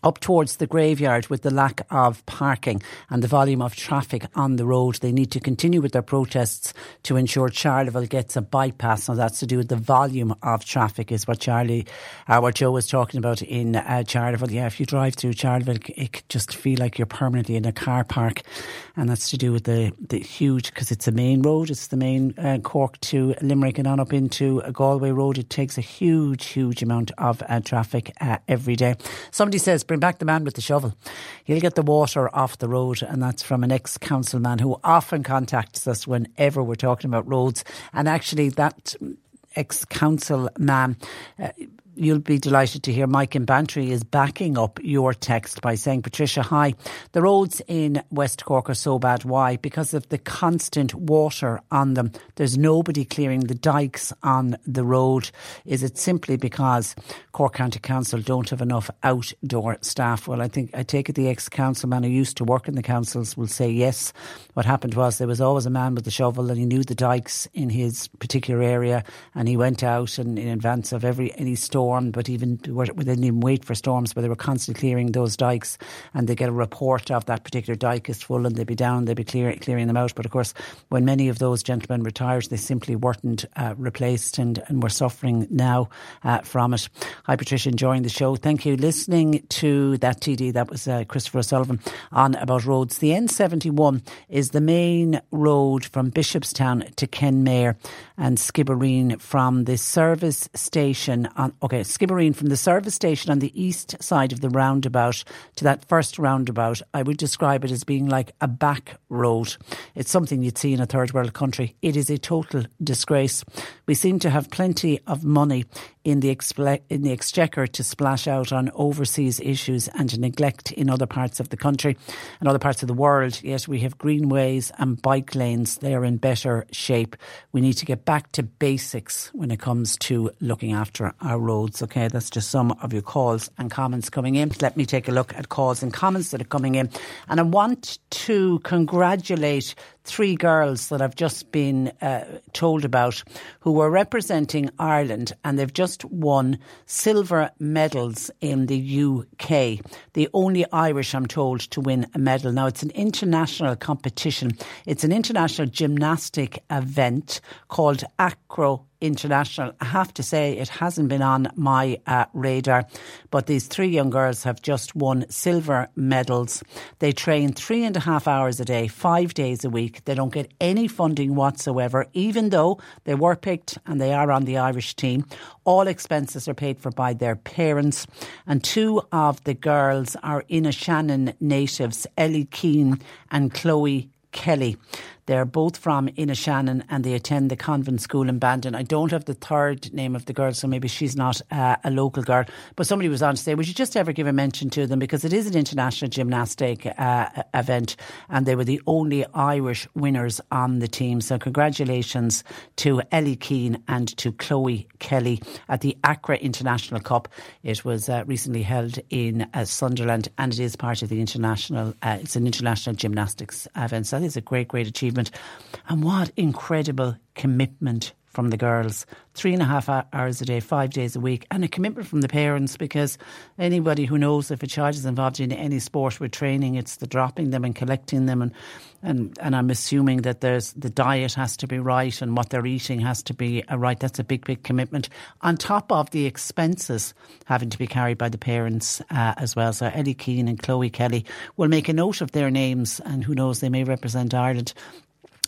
up towards the graveyard with the lack of parking and the volume of traffic on the road. They need to continue with their protests to ensure Charleville gets a bypass. Now that's to do with the volume of traffic is what Charlie, uh, what Joe was talking about in uh, Charleville. Yeah, if you drive through Charleville, it just feel like you're permanently in a car park. And that's to do with the, the huge, because it's a main road. It's the main uh, Cork to Limerick and on up into Galway road. It takes a huge, huge amount of uh, traffic uh, every day. Somebody says, bring back the man with the shovel. He'll get the water off the road, and that's from an ex councilman who often contacts us whenever we're talking about roads. And actually, that ex council man. Uh, you'll be delighted to hear Mike in Bantry is backing up your text by saying, Patricia, hi. The roads in West Cork are so bad. Why? Because of the constant water on them. There's nobody clearing the dikes on the road. Is it simply because Cork County Council don't have enough outdoor staff? Well, I think I take it the ex councilman who used to work in the councils will say yes. What happened was there was always a man with a shovel and he knew the dikes in his particular area and he went out and in advance of every any store storm, but even they didn't even wait for storms, but they were constantly clearing those dikes, and they get a report of that particular dike is full, and they'd be down, they'd be clear, clearing them out. But of course, when many of those gentlemen retired, they simply weren't uh, replaced, and and we're suffering now uh, from it. Hi, Patricia, enjoying the show. Thank you. Listening to that TD, that was uh, Christopher O'Sullivan on about roads. The N71 is the main road from Bishopstown to Kenmare and Skibbereen from the service station on. Okay, Skibbereen from the service station on the east side of the roundabout to that first roundabout, I would describe it as being like a back road. It's something you'd see in a third world country. It is a total disgrace. We seem to have plenty of money in the, expl- in the exchequer to splash out on overseas issues and neglect in other parts of the country and other parts of the world. Yet we have greenways and bike lanes. They are in better shape. We need to get back to basics when it comes to looking after our roads. Okay, that's just some of your calls and comments coming in. Let me take a look at calls and comments that are coming in. And I want to congratulate three girls that I've just been uh, told about who were representing Ireland and they've just won silver medals in the UK. The only Irish, I'm told, to win a medal. Now, it's an international competition. It's an international gymnastic event called Acro international. I have to say it hasn't been on my uh, radar, but these three young girls have just won silver medals. They train three and a half hours a day, five days a week. They don't get any funding whatsoever, even though they were picked and they are on the Irish team. All expenses are paid for by their parents, and two of the girls are Inishannon natives, Ellie Keane and Chloe Kelly. They're both from Inishannon and they attend the convent school in Bandon. I don't have the third name of the girl, so maybe she's not uh, a local girl. But somebody was on to say, would you just ever give a mention to them because it is an international gymnastic uh, event and they were the only Irish winners on the team. So congratulations to Ellie Keane and to Chloe Kelly at the Acro International Cup. It was uh, recently held in uh, Sunderland and it is part of the international, uh, it's an international gymnastics event. So that is a great, great achievement And what incredible commitment from the girls. Three and a half hours a day, five days a week, and a commitment from the parents because anybody who knows if a child is involved in any sport with training, it's the dropping them and collecting them and and, and I'm assuming that there's the diet has to be right and what they're eating has to be right. That's a big, big commitment. On top of the expenses having to be carried by the parents uh, as well. So Ellie Keane and Chloe Kelly will make a note of their names and who knows, they may represent Ireland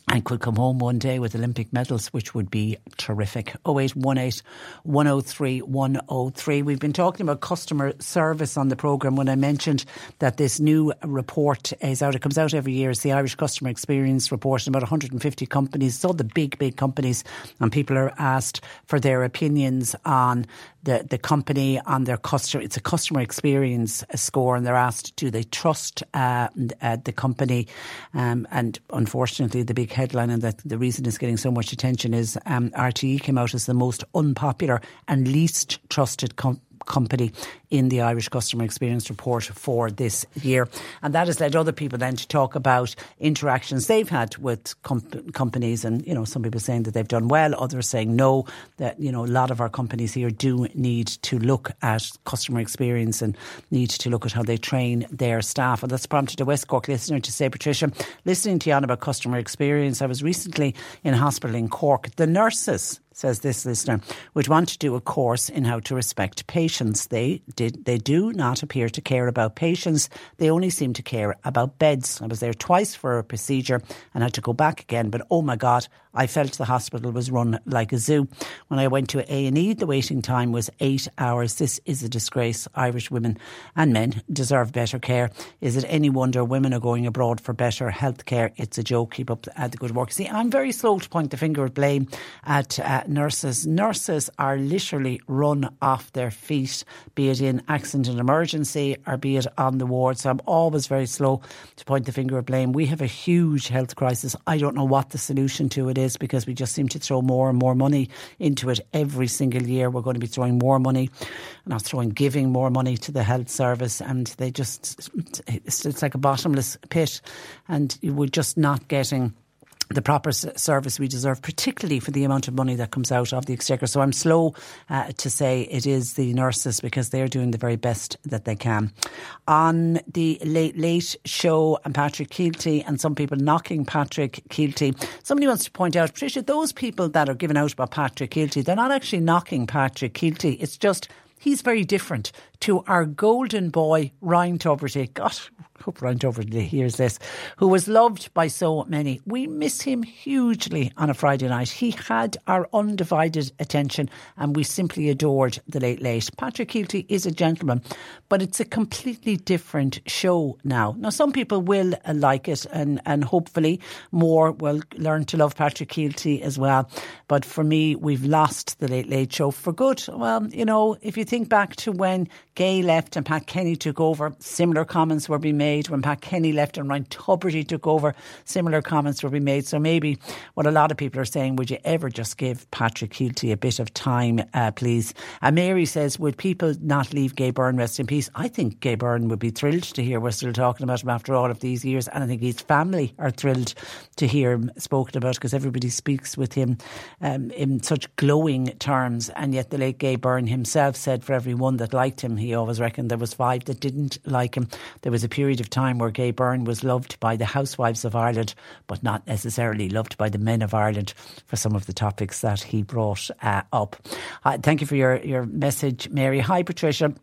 and could come home one day with Olympic medals, which would be terrific. 0818 103 103. We've been talking about customer service on the programme when I mentioned that this new report is out. It comes out every year. It's the Irish Customer Experience Report. About 150 companies, it's all the big, big companies, and people are asked for their opinions on the, the company and their customer. It's a customer experience score, and they're asked, do they trust uh, uh, the company? Um, and unfortunately, the big headline and that the reason it's getting so much attention is um, RTE came out as the most unpopular and least trusted company company in the Irish Customer Experience Report for this year. And that has led other people then to talk about interactions they've had with companies. And, you know, some people saying that they've done well, others saying no, that, you know, a lot of our companies here do need to look at customer experience and need to look at how they train their staff. And that's prompted a West Cork listener to say, Patricia, listening to you on about customer experience, I was recently in a hospital in Cork. The nurses says this listener, would want to do a course in how to respect patients. They did they do not appear to care about patients. They only seem to care about beds. I was there twice for a procedure and had to go back again, but oh my god, I felt the hospital was run like a zoo. When I went to A&E, the waiting time was 8 hours. This is a disgrace. Irish women and men deserve better care. Is it any wonder women are going abroad for better health care? It's a joke. Keep up the good work. See, I'm very slow to point the finger of blame at uh, nurses. Nurses are literally run off their feet, be it in accident and emergency or be it on the ward. So I'm always very slow to point the finger of blame. We have a huge health crisis. I don't know what the solution to it is because we just seem to throw more and more money into it every single year. We're going to be throwing more money, not throwing, giving more money to the health service, and they just, it's, it's like a bottomless pit, and we're just not getting the proper service we deserve, particularly for the amount of money that comes out of the exchequer. So I'm slow uh, to say it is the nurses because they're doing the very best that they can. On the late late show, and Patrick Kielty and some people knocking Patrick Kielty. Somebody wants to point out, Patricia, those people that are giving out about Patrick Kielty, they're not actually knocking Patrick Kielty. It's just he's very different to our golden boy Ryan Tubridy. God, hope Ryan Tubridy hears this, who was loved by so many. We miss him hugely on a Friday night. He had our undivided attention and we simply adored the late late. Patrick Kielty is a gentleman, but it's a completely different show now. Now, some people will like it and, and hopefully more will learn to love Patrick Kielty as well. But for me, we've lost the late late show for good. Well, you know, if you think back to when Gay left and Pat Kenny took over. Similar comments were being made when Pat Kenny left and Ryan Tubridy took over. Similar comments were being made. So maybe what a lot of people are saying, would you ever just give Patrick Kielty a bit of time, uh, please? And Mary says, would people not leave Gay Byrne rest in peace? I think Gay Byrne would be thrilled to hear we're still talking about him after all of these years. And I think his family are thrilled to hear him spoken about because everybody speaks with him um, in such glowing terms. And yet the late Gay Byrne himself said for everyone that liked him, he always reckoned there was five that didn't like him. There was a period of time where Gay Byrne was loved by the housewives of Ireland, but not necessarily loved by the men of Ireland for some of the topics that he brought uh, up. Uh, thank you for your, your message, Mary. Hi, Patricia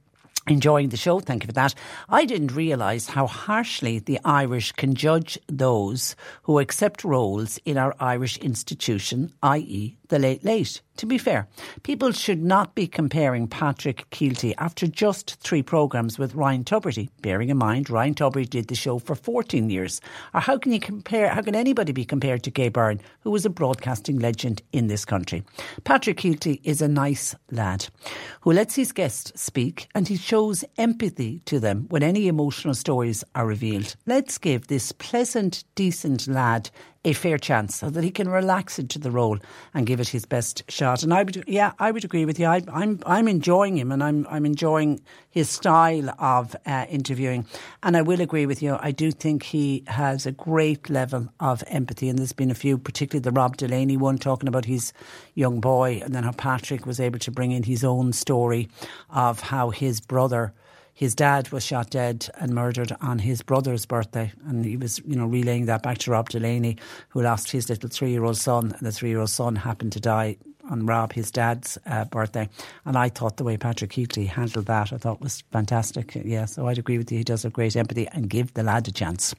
enjoying the show. Thank you for that. I didn't realise how harshly the Irish can judge those who accept roles in our Irish institution, i.e., the late late. To be fair, people should not be comparing Patrick Kielty after just three programmes with Ryan Tubridy, bearing in mind Ryan Tubridy did the show for 14 years. Or how can you compare, how can anybody be compared to Gay Byrne, who was a broadcasting legend in this country? Patrick Kielty is a nice lad who lets his guests speak and he shows empathy to them when any emotional stories are revealed. Let's give this pleasant, decent lad a fair chance so that he can relax into the role and give it his best shot. And I would, yeah, I would agree with you. I, am I'm, I'm enjoying him and I'm, I'm enjoying his style of uh, interviewing. And I will agree with you. I do think he has a great level of empathy. And there's been a few, particularly the Rob Delaney one, talking about his young boy, and then how Patrick was able to bring in his own story of how his brother his dad was shot dead and murdered on his brother's birthday. And he was, you know, relaying that back to Rob Delaney, who lost his little three year old son. And the three year old son happened to die on Rob, his dad's uh, birthday. And I thought the way Patrick Kielty handled that, I thought was fantastic. Yeah, so I'd agree with you. He does have great empathy and give the lad a chance.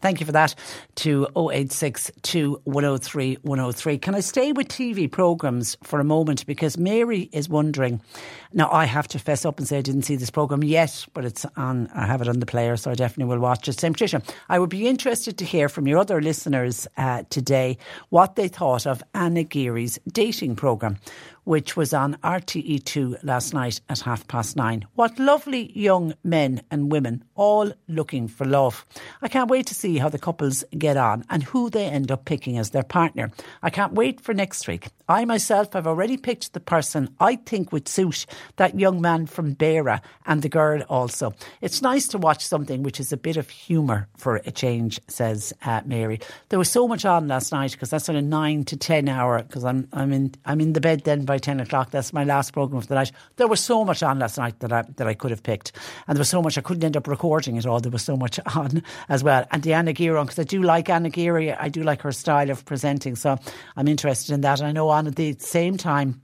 Thank you for that to 0862 103 103. Can I stay with TV programmes for a moment? Because Mary is wondering. Now, I have to fess up and say I didn't see this programme yet, but it's on, I have it on the player, so I definitely will watch it. Same Tricia, I would be interested to hear from your other listeners uh, today what they thought of Anna Geary's dating programme Cauca. Which was on RTE2 last night at half past nine. What lovely young men and women, all looking for love. I can't wait to see how the couples get on and who they end up picking as their partner. I can't wait for next week. I myself have already picked the person I think would suit that young man from Beara and the girl also. It's nice to watch something which is a bit of humour for a change, says uh, Mary. There was so much on last night because that's on a nine to ten hour because I'm I'm in I'm in the bed then by 10 o'clock. That's my last programme of the night. There was so much on last night that I, that I could have picked. And there was so much, I couldn't end up recording it all. There was so much on as well. And the Anna Geary, because I do like Anna Geary, I do like her style of presenting. So I'm interested in that. I know on at the same time,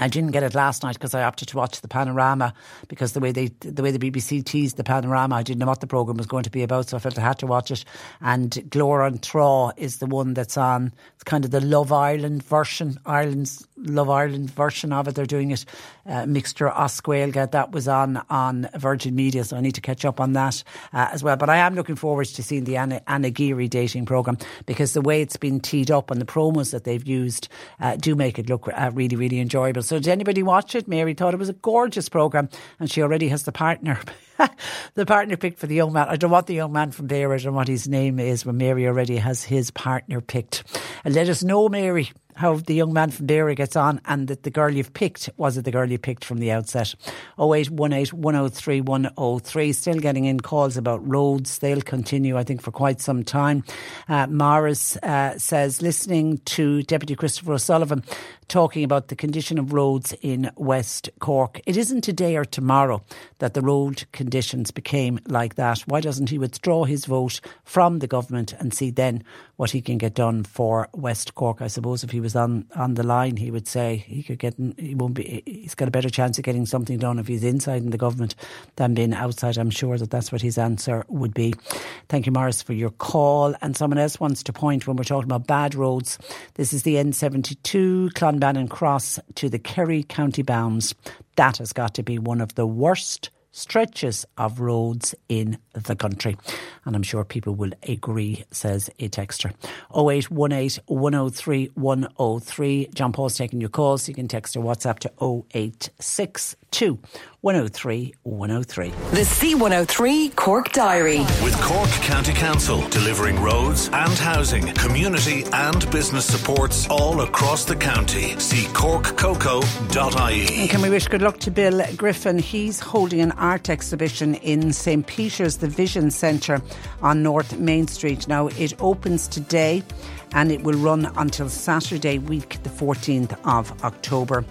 I didn't get it last night because I opted to watch the panorama because the way they the way the BBC teased the panorama, I didn't know what the programme was going to be about, so I felt I had to watch it. And Grá ar an Trá is the one that's on. It's kind of the Love Ireland version, Ireland's Love Ireland version of it. They're doing it uh, mixture Osquailga. That was on on Virgin Media, so I need to catch up on that uh, as well. But I am looking forward to seeing the Anna, Anna Geary dating programme because the way it's been teed up and the promos that they've used uh, do make it look uh, really, really enjoyable. So did anybody watch it? Mary thought it was a gorgeous programme and she already has the partner. the partner picked for the young man. I don't want the young man from there. I don't what his name is, but Mary already has his partner picked. And let us know, Mary, how the young man from Beara gets on and that the girl you've picked was it the girl you picked from the outset. 0818 103 103. Still getting in calls about roads. They'll continue, I think, for quite some time. Uh, Morris uh, says, listening to Deputy Christopher O'Sullivan talking about the condition of roads in West Cork. It isn't today or tomorrow that the road conditions became like that. Why doesn't he withdraw his vote from the government and see then what he can get done for West Cork? I suppose if he was on, on the line, he would say he could get, he won't be, he's got a better chance of getting something done if he's inside in the government than being outside. I'm sure that that's what his answer would be. Thank you, Morris, for your call. And someone else wants to point when we're talking about bad roads. This is the N72, Clon Clonbanin Cross to the Kerry County bounds. That has got to be one of the worst stretches of roads in the country. And I'm sure people will agree, says a texter. 0818 103 103. John Paul's taking your calls. You can text or WhatsApp to 0862 103 103. The C103 Cork Diary. With Cork County Council delivering roads and housing, community and business supports all across the county. See corkcoco.ie. And can we wish good luck to Bill Griffin? He's holding an art exhibition in St. Peter's, the Vision Centre on North Main Street. Now, it opens today and it will run until Saturday week, the 14th of October.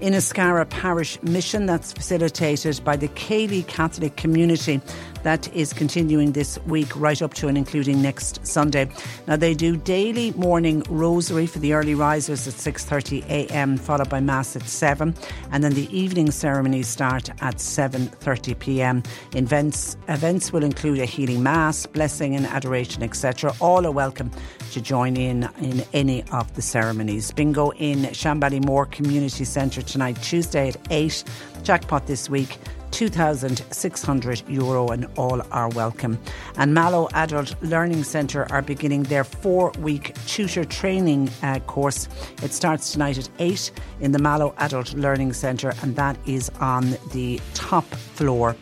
Inniscarra Parish Mission that's facilitated by the Céilí Catholic Community that is continuing this week right up to and including next Sunday. Now they do daily morning rosary for the early risers at 6:30 a.m. followed by mass at 7 and then the evening ceremonies start at 7:30 p.m. Events events will include a healing mass, blessing and adoration etc. All are welcome to join in in any of the ceremonies. Bingo in Shanballymore Community Centre tonight Tuesday at 8. Jackpot this week 2,600 euro and all are welcome. And Mallow Adult Learning Centre are beginning their four week tutor training uh, course. It starts tonight at 8 in the Mallow Adult Learning Centre and that is on the top floor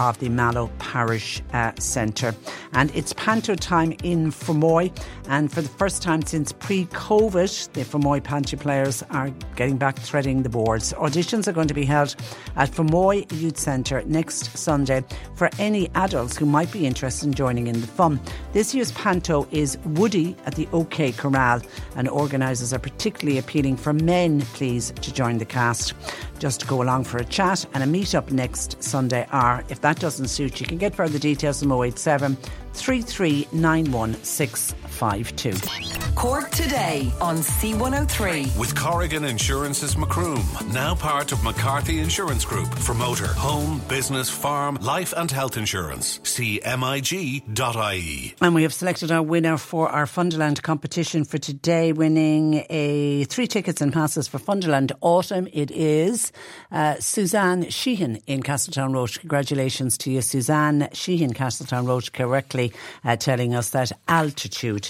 of the Mallow Parish uh, Centre. And it's Panto time in Fermoy. And for the first time since pre COVID, the Fermoy Panto players are getting back threading the boards. Auditions are going to be held at Fermoy Youth Centre next Sunday for any adults who might be interested in joining in the fun. This year's Panto is Woody at the OK Corral, and organisers are particularly appealing for men, please, to join the cast just to go along for a chat and a meet up next Sunday are. If that doesn't suit you, can get further details from 087 3391 1052. Cork today on C103. With Corrigan Insurance's Macroom, now part of McCarthy Insurance Group for motor, home, business, farm, life and health insurance. See MIG.ie. And we have selected our winner for our Funderland competition for today, winning a three tickets and passes for Funderland Autumn. It is uh, Suzanne Sheehan in Castletown Road. Congratulations to you, Suzanne Sheehan, Castletown Road, correctly uh, telling us that altitude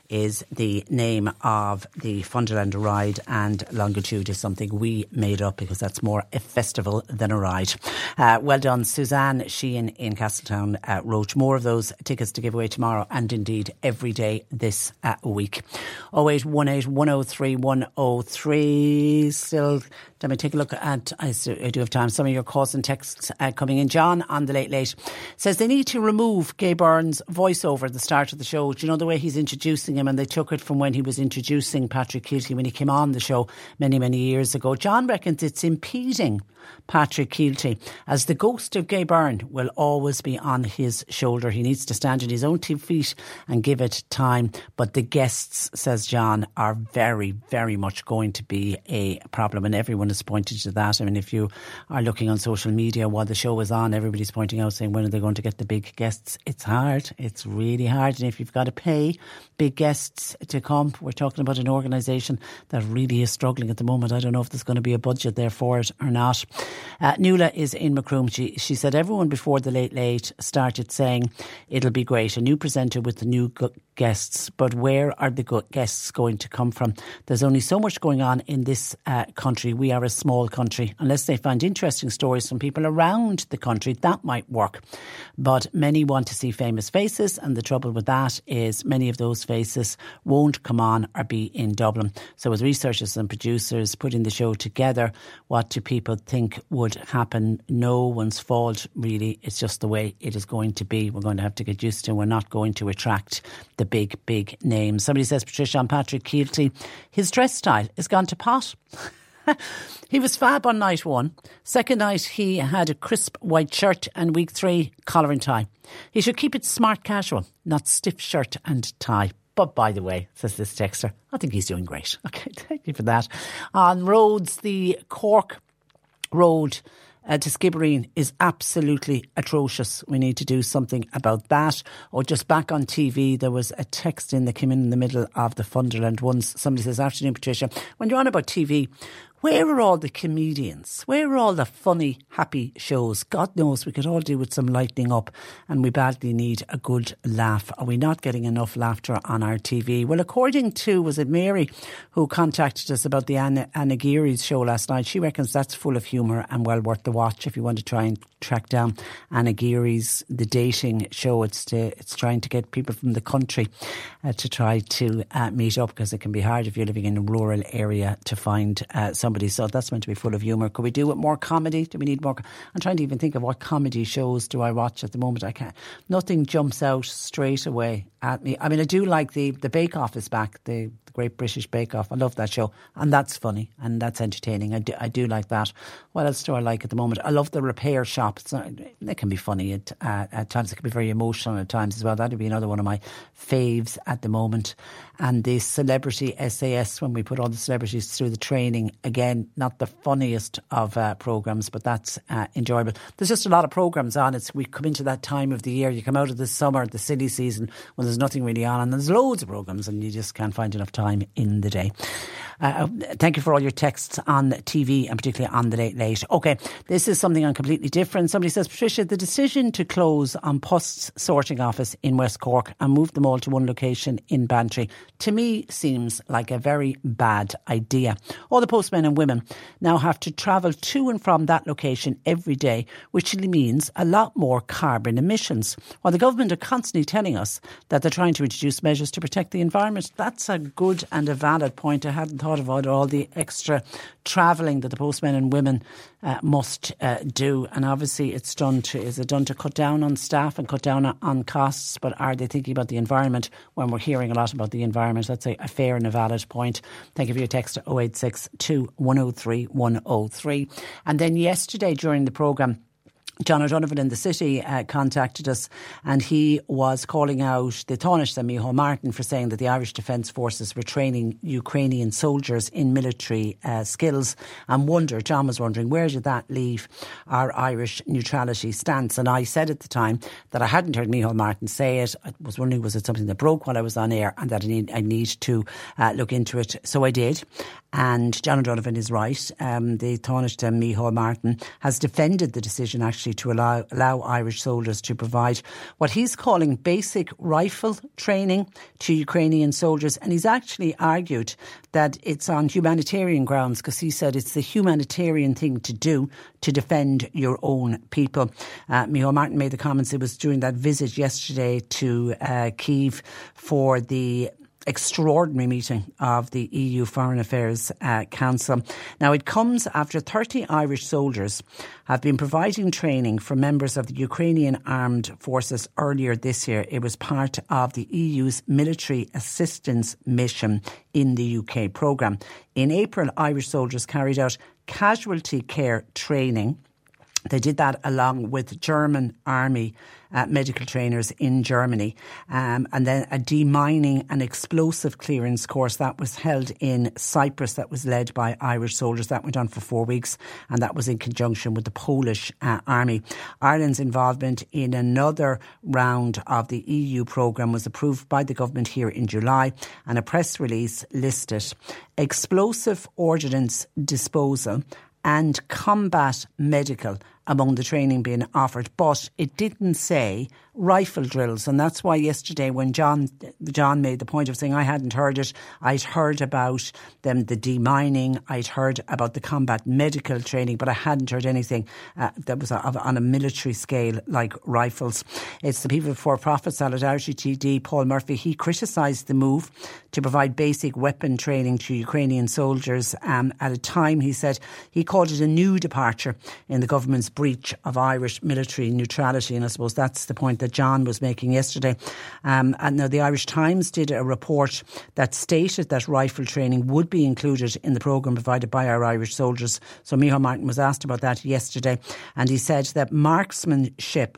is the name of the Funderland ride, and longitude is something we made up because that's more a festival than a ride. Uh, well done, Suzanne Sheehan in Castletown uh, Roach. More of those tickets to give away tomorrow and indeed every day this uh, week. 0818 103 103. Still, let me take a look at, I do have time, some of your calls and texts uh, coming in. John on the Late Late says they need to remove Gay Byrne's voiceover at the start of the show. Do you know the way he's introducing And they took it from when he was introducing Patrick Kielty when he came on the show many, many years ago. John reckons it's impeding Patrick Kielty, as the ghost of Gay Byrne will always be on his shoulder. He needs to stand on his own two feet and give it time. But the guests, says John, are very, very much going to be a problem, and everyone is pointing to that. I mean, if you are looking on social media while the show is on, everybody's pointing out saying when are they going to get the big guests? It's hard. It's really hard, and if you've got to pay big guests to come, we're talking about an organisation that really is struggling at the moment. I don't know if there's going to be a budget there for it or not. Uh, Nuala is in Macroom. She, she said everyone before the late late started saying it'll be great. A new presenter with the new gu- guests, but where are the gu- guests going to come from? There's only so much going on in this uh, country. We are a small country. Unless they find interesting stories from people around the country, that might work. But many want to see famous faces, and the trouble with that is many of those faces won't come on or be in Dublin. So, as researchers and producers putting the show together, what do people think would happen? No one's fault, really. It's just the way it is going to be. We're going to have to get used to. It. We're not going to attract the big, big names. Somebody says Patricia and Patrick Kielty, his dress style is gone to pot. he was fab on night one. Second night, he had a crisp white shirt, and week three, collar and tie. He should keep it smart casual, not stiff shirt and tie. But by the way, says this texter, I think he's doing great. Okay, thank you for that. On roads, the Cork Road uh, to Skibbereen is absolutely atrocious. We need to do something about that. Or just back on TV, there was a text in that came in in the middle of the Funderland once. Somebody says, Afternoon, Patricia, when you're on about TV, where are all the comedians? Where are all the funny, happy shows? God knows we could all do with some lightening up and we badly need a good laugh. Are we not getting enough laughter on our TV? Well, according to, was it Mary who contacted us about the Anna, Anna Geary's show last night? She reckons that's full of humour and well worth the watch if you want to try and track down Anna Geary's The Dating Show. It's, to, it's trying to get people from the country uh, to try to uh, meet up because it can be hard if you're living in a rural area to find uh, somebody. So that's meant to be full of humour. Could we do it more comedy? Do we need more? I'm trying to even think of what comedy shows do I watch at the moment. I can't. Nothing jumps out straight away at me. I mean, I do like the the Bake Off is back. The, Great British Bake Off. I love that show, and that's funny and that's entertaining. I do, I do like that. What else do I like at the moment? I love the repair shop. It's not, it can be funny at uh, at times. It can be very emotional at times as well. That would be another one of my faves at the moment. And the celebrity SAS when we put all the celebrities through the training again, not the funniest of uh, programs, but that's uh, enjoyable. There's just a lot of programs on. It's we come into that time of the year. You come out of the summer, the silly season when there's nothing really on, and there's loads of programs, and you just can't find enough time in the day. Uh, thank you for all your texts on TV and particularly on the late late. Okay, this is something completely different. Somebody says, Patricia, the decision to close An Post's sorting office in West Cork and move them all to one location in Bantry to me seems like a very bad idea. All the postmen and women now have to travel to and from that location every day, which means a lot more carbon emissions. While the government are constantly telling us that they're trying to introduce measures to protect the environment, that's a good and a valid point. I hadn't thought about all the extra travelling that the postmen and women uh, must uh, do. And obviously, it's done to is it done to cut down on staff and cut down on costs? But are they thinking about the environment when we're hearing a lot about the environment? That's a, a fair and a valid point. Thank you for your text 086 103 103. And then yesterday during the programme, John O'Donovan in the city uh, contacted us and he was calling out the Taoiseach and Micheál Martin for saying that the Irish Defence Forces were training Ukrainian soldiers in military uh, skills and wondered, John was wondering, where did that leave our Irish neutrality stance? And I said at the time that I hadn't heard Micheál Martin say it. I was wondering, was it something that broke while I was on air and that I need, I need to uh, look into it? So I did. And John O'Donovan is right. Um, the and Micheál Martin has defended the decision actually to allow, allow Irish soldiers to provide what he's calling basic rifle training to Ukrainian soldiers. And he's actually argued that it's on humanitarian grounds because he said it's the humanitarian thing to do to defend your own people. Uh, Martin made the comments. It was during that visit yesterday to uh, Kiev for the extraordinary meeting of the EU Foreign Affairs uh, Council. Now, it comes after 30 Irish soldiers have been providing training for members of the Ukrainian armed forces earlier this year. It was part of the EU's military assistance mission in the UK programme. In April, Irish soldiers carried out casualty care training. They did that along with German army uh, medical trainers in Germany. Um, and then a demining and explosive clearance course that was held in Cyprus that was led by Irish soldiers. That went on for four weeks and that was in conjunction with the Polish uh, army. Ireland's involvement in another round of the EU programme was approved by the government here in July and a press release listed explosive ordnance disposal and combat medical among the training being offered, but it didn't say rifle drills, and that's why yesterday when John John made the point of saying I hadn't heard it, I'd heard about them the demining, I'd heard about the combat medical training, but I hadn't heard anything uh, that was on a military scale like rifles. It's the People Before Profit Solidarity TD Paul Murphy. He criticised the move to provide basic weapon training to Ukrainian soldiers um, at a time he said he called it a new departure in the government's breach of Irish military neutrality, and I suppose that's the point that John was making yesterday. Um, and now the Irish Times did a report that stated that rifle training would be included in the programme provided by our Irish soldiers. So Micheál Martin was asked about that yesterday, and he said that marksmanship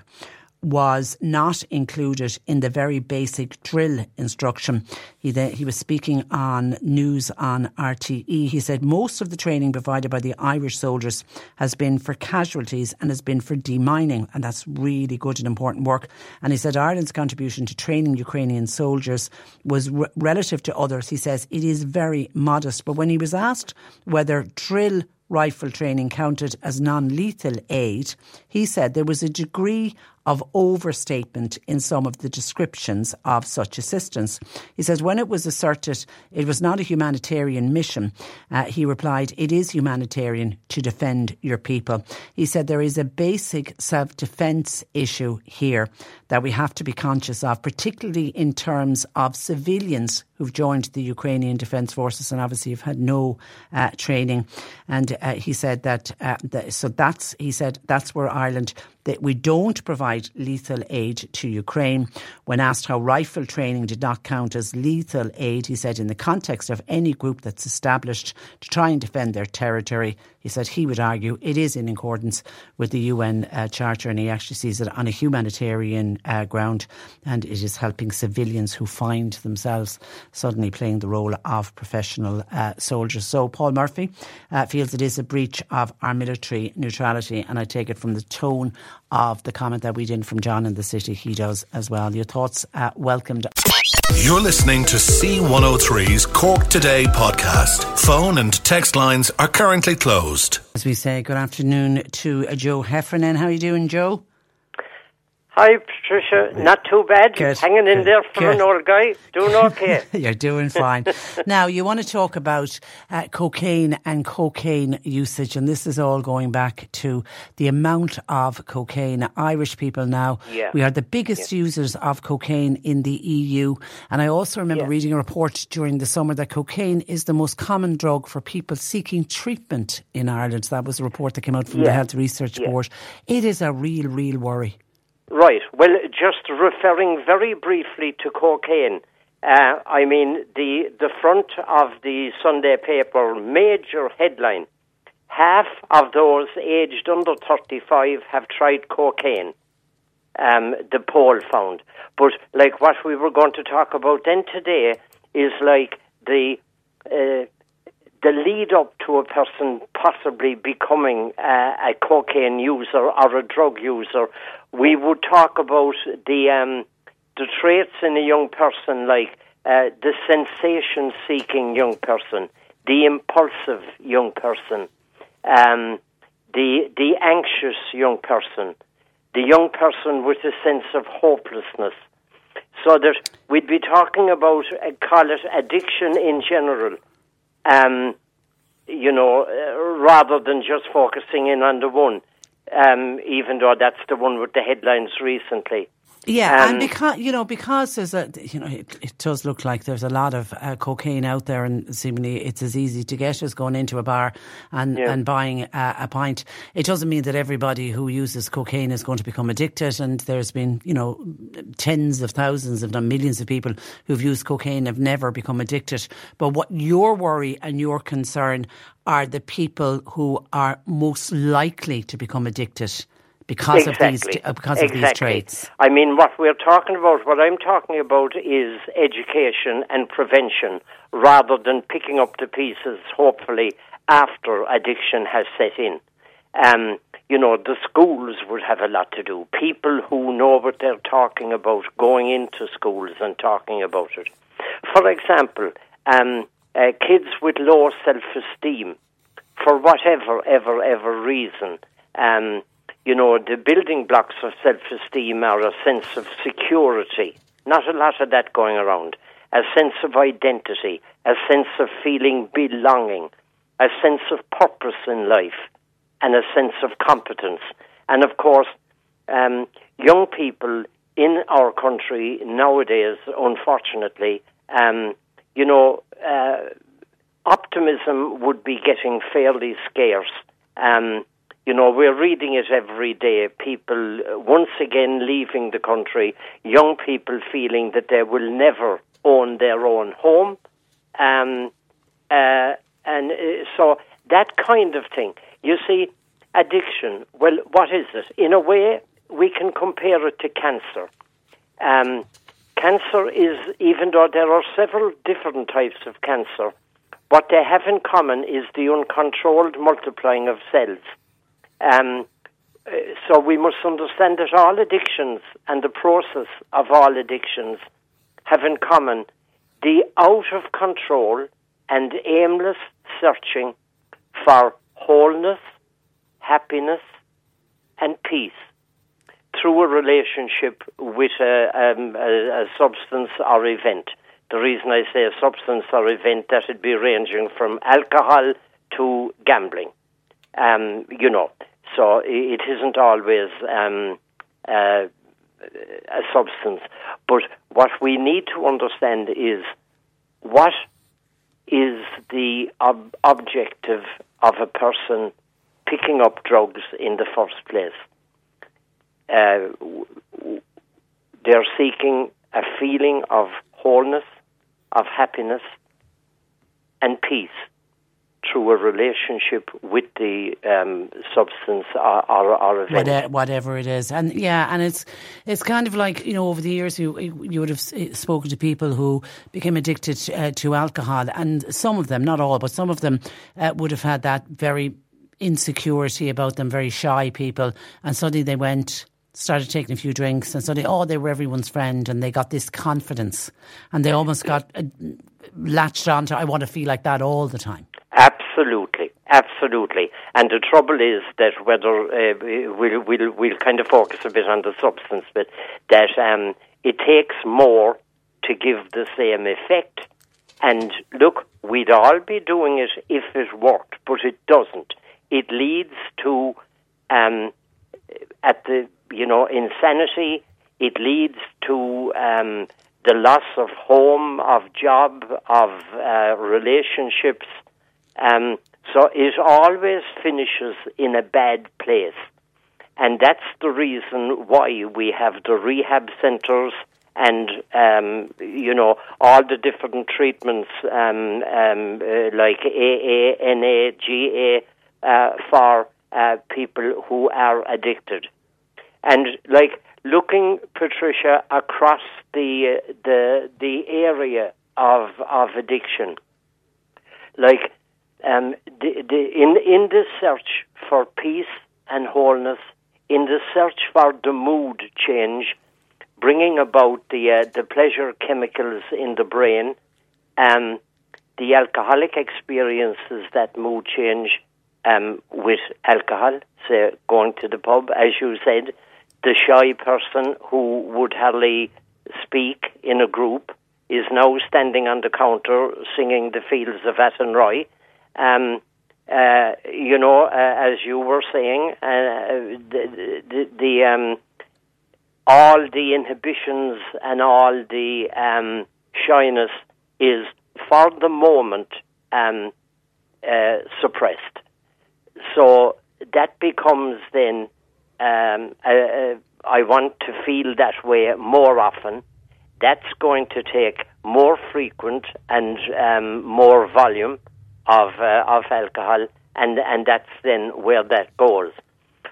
was not included in the very basic drill instruction. He, he was speaking on news on RTE. He said most of the training provided by the Irish soldiers has been for casualties and has been for demining, and that's really good and important work. And he said Ireland's contribution to training Ukrainian soldiers was re- relative to others. He says it is very modest. But when he was asked whether drill rifle training counted as non lethal aid, he said there was a degree of overstatement in some of the descriptions of such assistance. He says, when it was asserted it was not a humanitarian mission, uh, he replied, it is humanitarian to defend your people. He said, there is a basic self defence issue here that we have to be conscious of, particularly in terms of civilians who've joined the Ukrainian Defence Forces and obviously have had no uh, training. And uh, he said that, uh, so that's, he said, that's where Ireland that we don't provide lethal aid to Ukraine. When asked how rifle training did not count as lethal aid, he said, in the context of any group that's established to try and defend their territory, he said he would argue it is in accordance with the UN uh, Charter and he actually sees it on a humanitarian uh, ground and it is helping civilians who find themselves suddenly playing the role of professional uh, soldiers. So Paul Murphy uh, feels it is a breach of our military neutrality and I take it from the tone of the comment that we did from John in the city, he does as well. Your thoughts uh, welcomed. You're listening to C103's Cork Today podcast. Phone and text lines are currently closed. As we say, good afternoon to Joe Heffernan. How are you doing, Joe? Hi, Patricia. Not too bad. Good. Hanging in Good. there for Good. an old guy. Doing okay. You're doing fine. now, you want to talk about uh, cocaine and cocaine usage, and this is all going back to the amount of cocaine. Irish people now, yeah. we are the biggest yeah. users of cocaine in the EU. And I also remember yeah. reading a report during the summer that cocaine is the most common drug for people seeking treatment in Ireland. That was a report that came out from the Health Research Board. It is a real, real worry. Right. Well, just referring very briefly to cocaine. Uh, I mean, the the front of the Sunday paper major headline: half of those aged under 35 have tried cocaine. Um, the poll found. But like what we were going to talk about then today is like the uh, the lead up to a person possibly becoming uh, a cocaine user or a drug user. We would talk about the um, the traits in a young person, like uh, the sensation seeking young person, the impulsive young person, um, the the anxious young person, the young person with a sense of hopelessness. So that we'd be talking about uh, call it addiction in general, um, you know, uh, rather than just focusing in on the one. Um, even though that's the one with the headlines recently. Yeah, um, and because you know, because there's a you know, it, it does look like there's a lot of uh, cocaine out there, and seemingly it's as easy to get as going into a bar and yeah. and buying a, a, pint. It doesn't mean that everybody who uses cocaine is going to become addicted. And there's been you know tens of thousands, if not millions, of people who've used cocaine have never become addicted. But what your worry and your concern are the people who are most likely to become addicted because exactly. of these uh, because exactly. of these traits. I mean, what we're talking about, what I'm talking about, is education and prevention, rather than picking up the pieces. Hopefully, after addiction has set in. Um, you know, the schools would have a lot to do. People who know what they're talking about, going into schools and talking about it. For example, um, uh, kids with low self-esteem, for whatever, ever, ever reason, um, you know, the building blocks of self esteem are a sense of security, not a lot of that going around, a sense of identity, a sense of feeling belonging, a sense of purpose in life, and a sense of competence. And of course, um, young people in our country nowadays, unfortunately, um, you know, uh, optimism would be getting fairly scarce. Um, you know, we're reading it every day. People uh, once again leaving the country, young people feeling that they will never own their own home. Um, uh, and uh, so that kind of thing. You see, addiction, well, what is it? In a way, we can compare it to cancer. Um, cancer is, even though there are several different types of cancer, what they have in common is the uncontrolled multiplying of cells. Um, uh, so we must understand that all addictions and the process of all addictions have in common the out of control and aimless searching for wholeness, happiness, and peace through a relationship with a, um, a, a, substance or event. The reason I say a substance or event that would be ranging from alcohol to gambling. Um, you know, so it isn't always um, uh, a substance. But what we need to understand is what is the ob- objective of a person picking up drugs in the first place. Uh, they're seeking a feeling of wholeness, of happiness, and peace through a relationship with the um, substance or, or, or event. Whatever it is. And yeah, and it's it's kind of like, you know, over the years you, you would have spoken to people who became addicted uh, to alcohol, and some of them, not all, but some of them uh, would have had that very insecurity about them, very shy people, and suddenly they went started taking a few drinks and suddenly, oh, they were everyone's friend and they got this confidence and they almost got uh, latched onto, I want to feel like that all the time. Absolutely, absolutely. And the trouble is that whether uh, we'll, we'll, we'll kind of focus a bit on the substance, but that um, it takes more to give the same effect. And look, we'd all be doing it if it worked, but it doesn't. It leads to, um, at the you know, insanity. It leads to um, the loss of home, of job, of uh, relationships. Um, so it always finishes in a bad place. And that's the reason why we have the rehab centres and, um, you know, all the different treatments um, um, uh, like AA, NA, GA, uh, for uh, people who are addicted. And like looking, Patricia, across the the the area of of addiction, like um, the, the, in in the search for peace and wholeness, in the search for the mood change, bringing about the uh, the pleasure chemicals in the brain, um, the alcoholic experiences that mood change um, with alcohol, say going to the pub, as you said, the shy person who would hardly speak in a group is now standing on the counter singing the fields of Athenry. Um, uh, you know, uh, as you were saying, uh, the, the, the um, all the inhibitions and all the um, shyness is for the moment um, uh, suppressed. So that becomes then, um, uh, I want to feel that way more often. That's going to take more frequent and um, more volume of uh, of alcohol, and and that's then where that goes.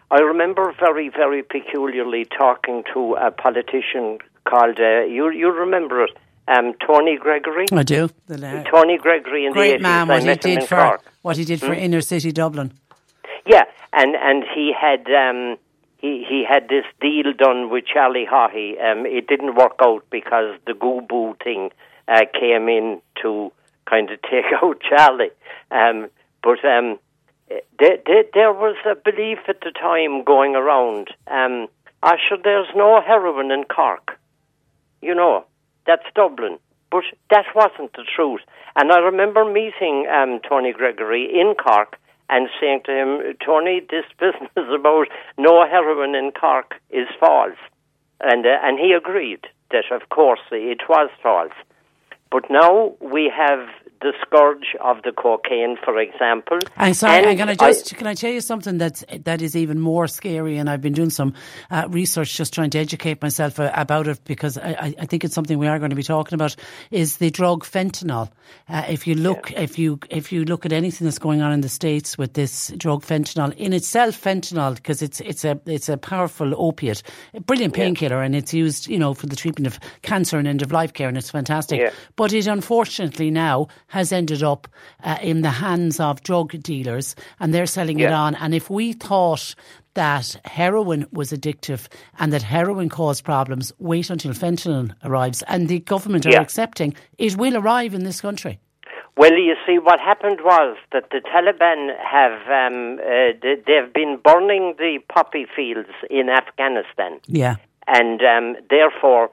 I remember very very peculiarly talking to a politician called uh, you you remember it um, Tony Gregory. I do. The, Tony Gregory in great the 80s. man. What he did for Cork. what he did for Hmm? inner city Dublin. Yeah, and and he had um, he he had this deal done with Charlie Haughey. Um, it didn't work out because the GUBU thing uh, came in to kind of take out Charlie. Um, but um, there, there, there was a belief at the time going around. Um, Asher, there's no heroin in Cork. You know, that's Dublin. But that wasn't the truth. And I remember meeting um, Tony Gregory in Cork and saying to him, Tony, this business about no heroin in Cork is false. And, uh, and he agreed that, of course, it was false. But now we have the scourge of the cocaine, for example. I'm sorry, And can I just can I tell you something that's that is even more scary? And I've been doing some uh, research, just trying to educate myself uh, about it because I, I- I think it's something we are going to be talking about. Is the drug fentanyl? Uh, if you look, if you if you look at anything that's going on in the states with this drug fentanyl in itself, fentanyl because it's it's a it's a powerful opiate, a brilliant painkiller, and it's used you know for the treatment of cancer and end of life care, and it's fantastic. Yeah. But it unfortunately now has ended up uh, in the hands of drug dealers and they're selling it on. And if we thought that heroin was addictive and that heroin caused problems, wait until fentanyl arrives. And the government are Yeah. accepting it will arrive in this country. Well, you see, what happened was that the Taliban have um, uh, they- they've been burning the poppy fields in Afghanistan, Yeah. and um, therefore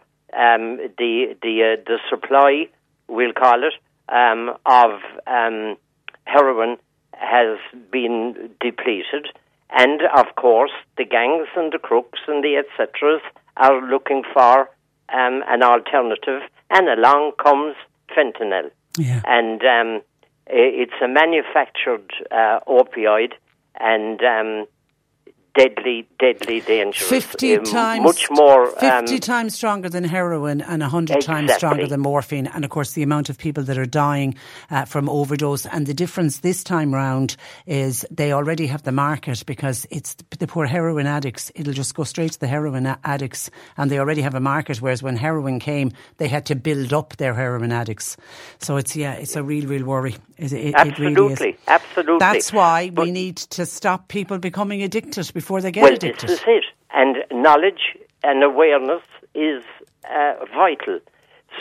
um, the the uh, the supply, we'll call it, um, of um, heroin has been depleted, and of course the gangs and the crooks and the etc. are looking for um, an alternative, and along comes fentanyl Yeah. and um, it's a manufactured uh, opioid and um, deadly, deadly dangerous. 50 Um, times much more. 50 um, times stronger than heroin and 100 times stronger than morphine. And of course the amount of people that are dying uh, from overdose. And the difference this time round is they already have the market because it's the poor heroin addicts. It'll just go straight to the heroin addicts. And they already have a market. Whereas when heroin came they had to build up their heroin addicts. So it's yeah it's a real real worry. It, it, it really absolutely, absolutely. that's why we need to stop people becoming addicted before they get well, addicted this is it. And knowledge and awareness is uh, vital.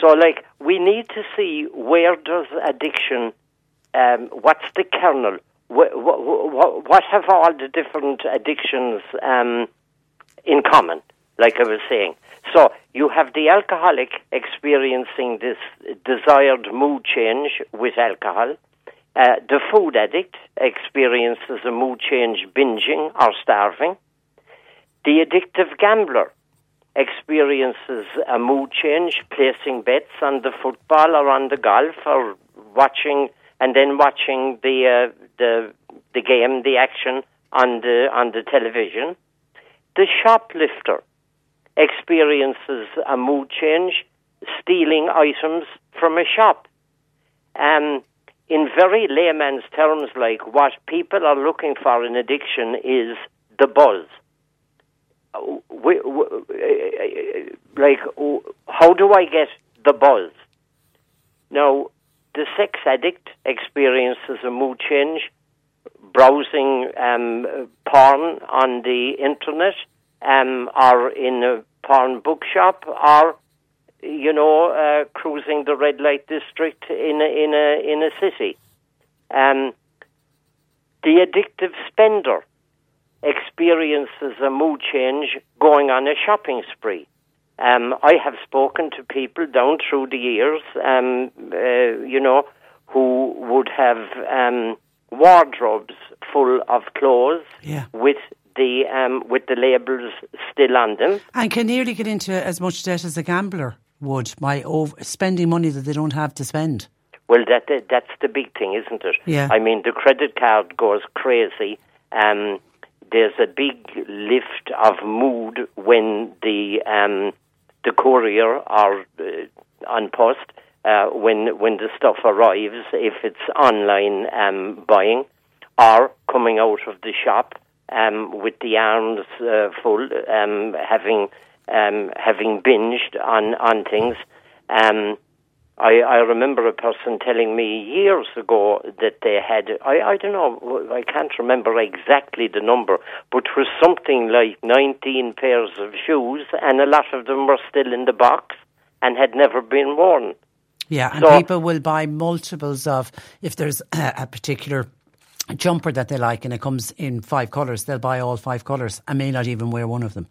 So, like, we need to see where does addiction, um, what's the kernel? What, what, what have all the different addictions um, in common, like I was saying? So, you have the alcoholic experiencing this desired mood change with alcohol. Uh, the food addict experiences a mood change binging or starving. The addictive gambler experiences a mood change placing bets on the football or on the golf or watching and then watching the uh, the the game, the action on the on the television. The shoplifter experiences a mood change stealing items from a shop. Um, in very layman's terms, like what people are looking for in addiction is the buzz. We, we, like, how do I get the buzz? Now, the sex addict experiences a mood change, browsing um, porn on the internet, um, or in a porn bookshop, or you know, uh, cruising the red light district in a, in a in a city. Um, the addictive spender experiences a mood change going on a shopping spree. Um, I have spoken to people down through the years, um, uh, you know, who would have um, wardrobes full of clothes yeah. with the um, with the labels still on them, and can nearly get into as much debt as a gambler would by over spending money that they don't have to spend. Well, that, that that's the big thing, isn't it? Yeah. I mean, the credit card goes crazy. Um, there's a big lift of mood when the um, the courier or uh, on post uh, when when the stuff arrives, if it's online um, buying or coming out of the shop um, with the arms uh, full, um, having um, having binged on on things. Um, I, I remember a person telling me years ago that they had, I, I don't know, I can't remember exactly the number, but it was something like 19 pairs of shoes, and a lot of them were still in the box and had never been worn. Yeah, and So- people will buy multiples of, if there's a, a particular jumper that they like and it comes in five colours, they'll buy all five colours and may not even wear one of them.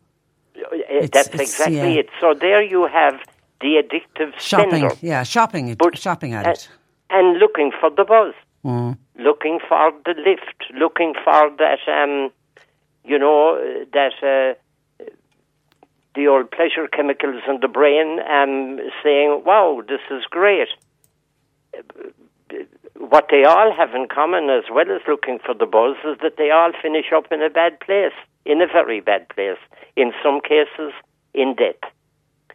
Uh, That's it's- exactly yeah. it. So there you have the addictive Shopping, yeah, shopping, But- shopping uh, addict. and looking for the buzz, Mm. looking for the lift, looking for that, um, you know, that uh, the old pleasure chemicals in the brain, um, saying, "Wow, this is great." What they all have in common, as well as looking for the buzz, is that they all finish up in a bad place, in a very bad place. In some cases, in debt.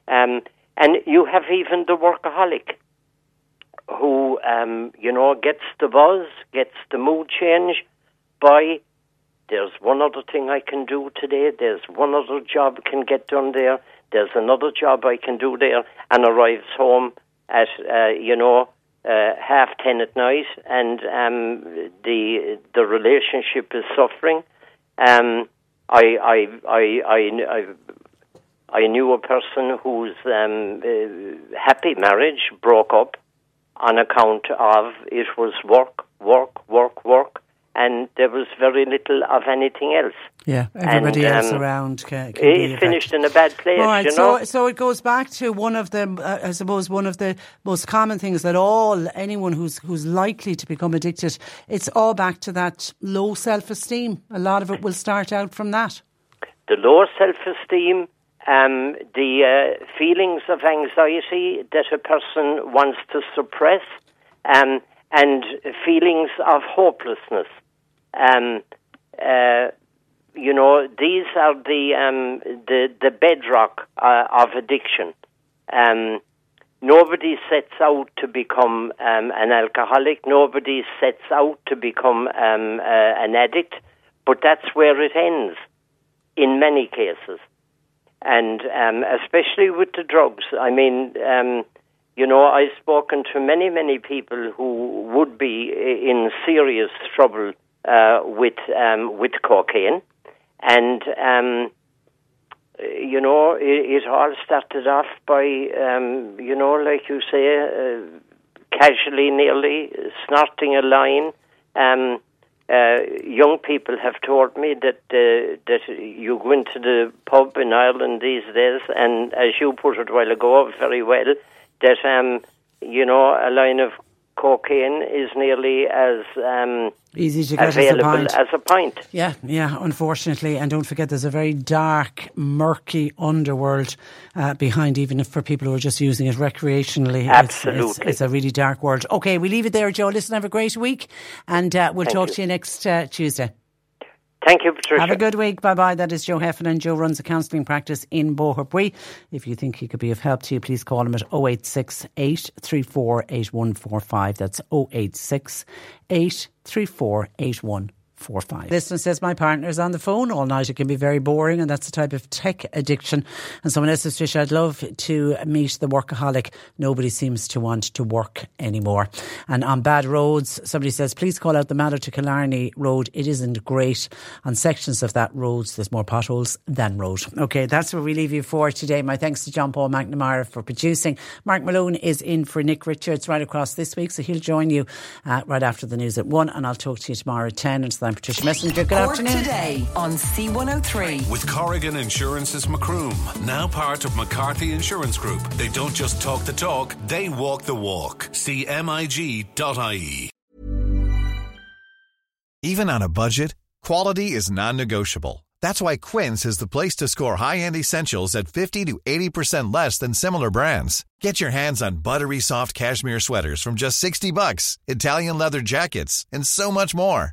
Um, and you have even the workaholic who, um, you know, gets the buzz, gets the mood change by there's one other thing I can do today, there's one other job can get done there, there's another job I can do there, and arrives home at, uh, you know, uh, half ten at night, and um, the the relationship is suffering. Um, I, I, I, I, I knew a person whose um, uh, happy marriage broke up on account of it was work, work, work, work, and there was very little of anything else. Yeah, everybody And, else um, around can, can It finished in a bad place, All right, you know. so so it goes back to one of the, uh, I suppose, one of the most common things that all anyone who's who's likely to become addicted, it's all back to that low self esteem. A lot of it will start out from that. the low self-esteem, um, the uh, feelings of anxiety that a person wants to suppress, um, and feelings of hopelessness. Um, uh, you know, these are the um, the the bedrock uh, of addiction. Um, nobody sets out to become um, an alcoholic. Nobody sets out to become um, uh, an addict, but that's where it ends in many cases, and um, especially with the drugs. I mean, you know, I've spoken to many, many people who would be in serious trouble uh, with um, with cocaine, and um, you know, it, it all started off by, um, you know, like you say, uh, casually, nearly snorting a line. Um, uh, young people have told me that uh, that you go into the pub in Ireland these days, and as you put it a while ago, very well, that um, you know a line of cocaine is nearly as um, Easy to get as a pint. as a pint. Yeah, yeah, unfortunately. And don't forget, there's a very dark, murky underworld uh, behind, even if for people who are just using it recreationally. It's- It's, Absolutely. it's, a really dark world. Okay, we leave it there, Joe. Listen, have a great week. And uh, we'll Thank talk you. to you next uh, Tuesday. Thank you, Patricia. Have a good week. Bye bye. That is Joe Heffernan. Joe runs a counselling practice in Boherbue. If you think he could be of help to you, please call him at 086 834 8145. That's 086 834 8145 four five. Listener says my partner is on the phone all night. It can be very boring, and that's a type of tech addiction. And someone else says, Trish, I'd love to meet the workaholic. Nobody seems to want to work anymore. And on bad roads, somebody says, please call out the Mallow to Killarney road. It isn't great. On sections of that road, there's more potholes than road. Okay, that's where we leave you for today. My thanks to John Paul McNamara for producing. Mark Malone is in for Nick Richards right across this week, so he'll join you uh, right after the news at one, and I'll talk to you tomorrow at ten. And so I'm Patricia Messenger. Good Cork afternoon. today on C103. With Corrigan Insurance's Macroom, now part of McCarthy Insurance Group. They don't just talk the talk, they walk the walk. CMIG.ie. Even on a budget, quality is non-negotiable. That's why Quince is the place to score high-end essentials at 50 to 80% less than similar brands. Get your hands on buttery soft cashmere sweaters from just 60 bucks, Italian leather jackets, and so much more.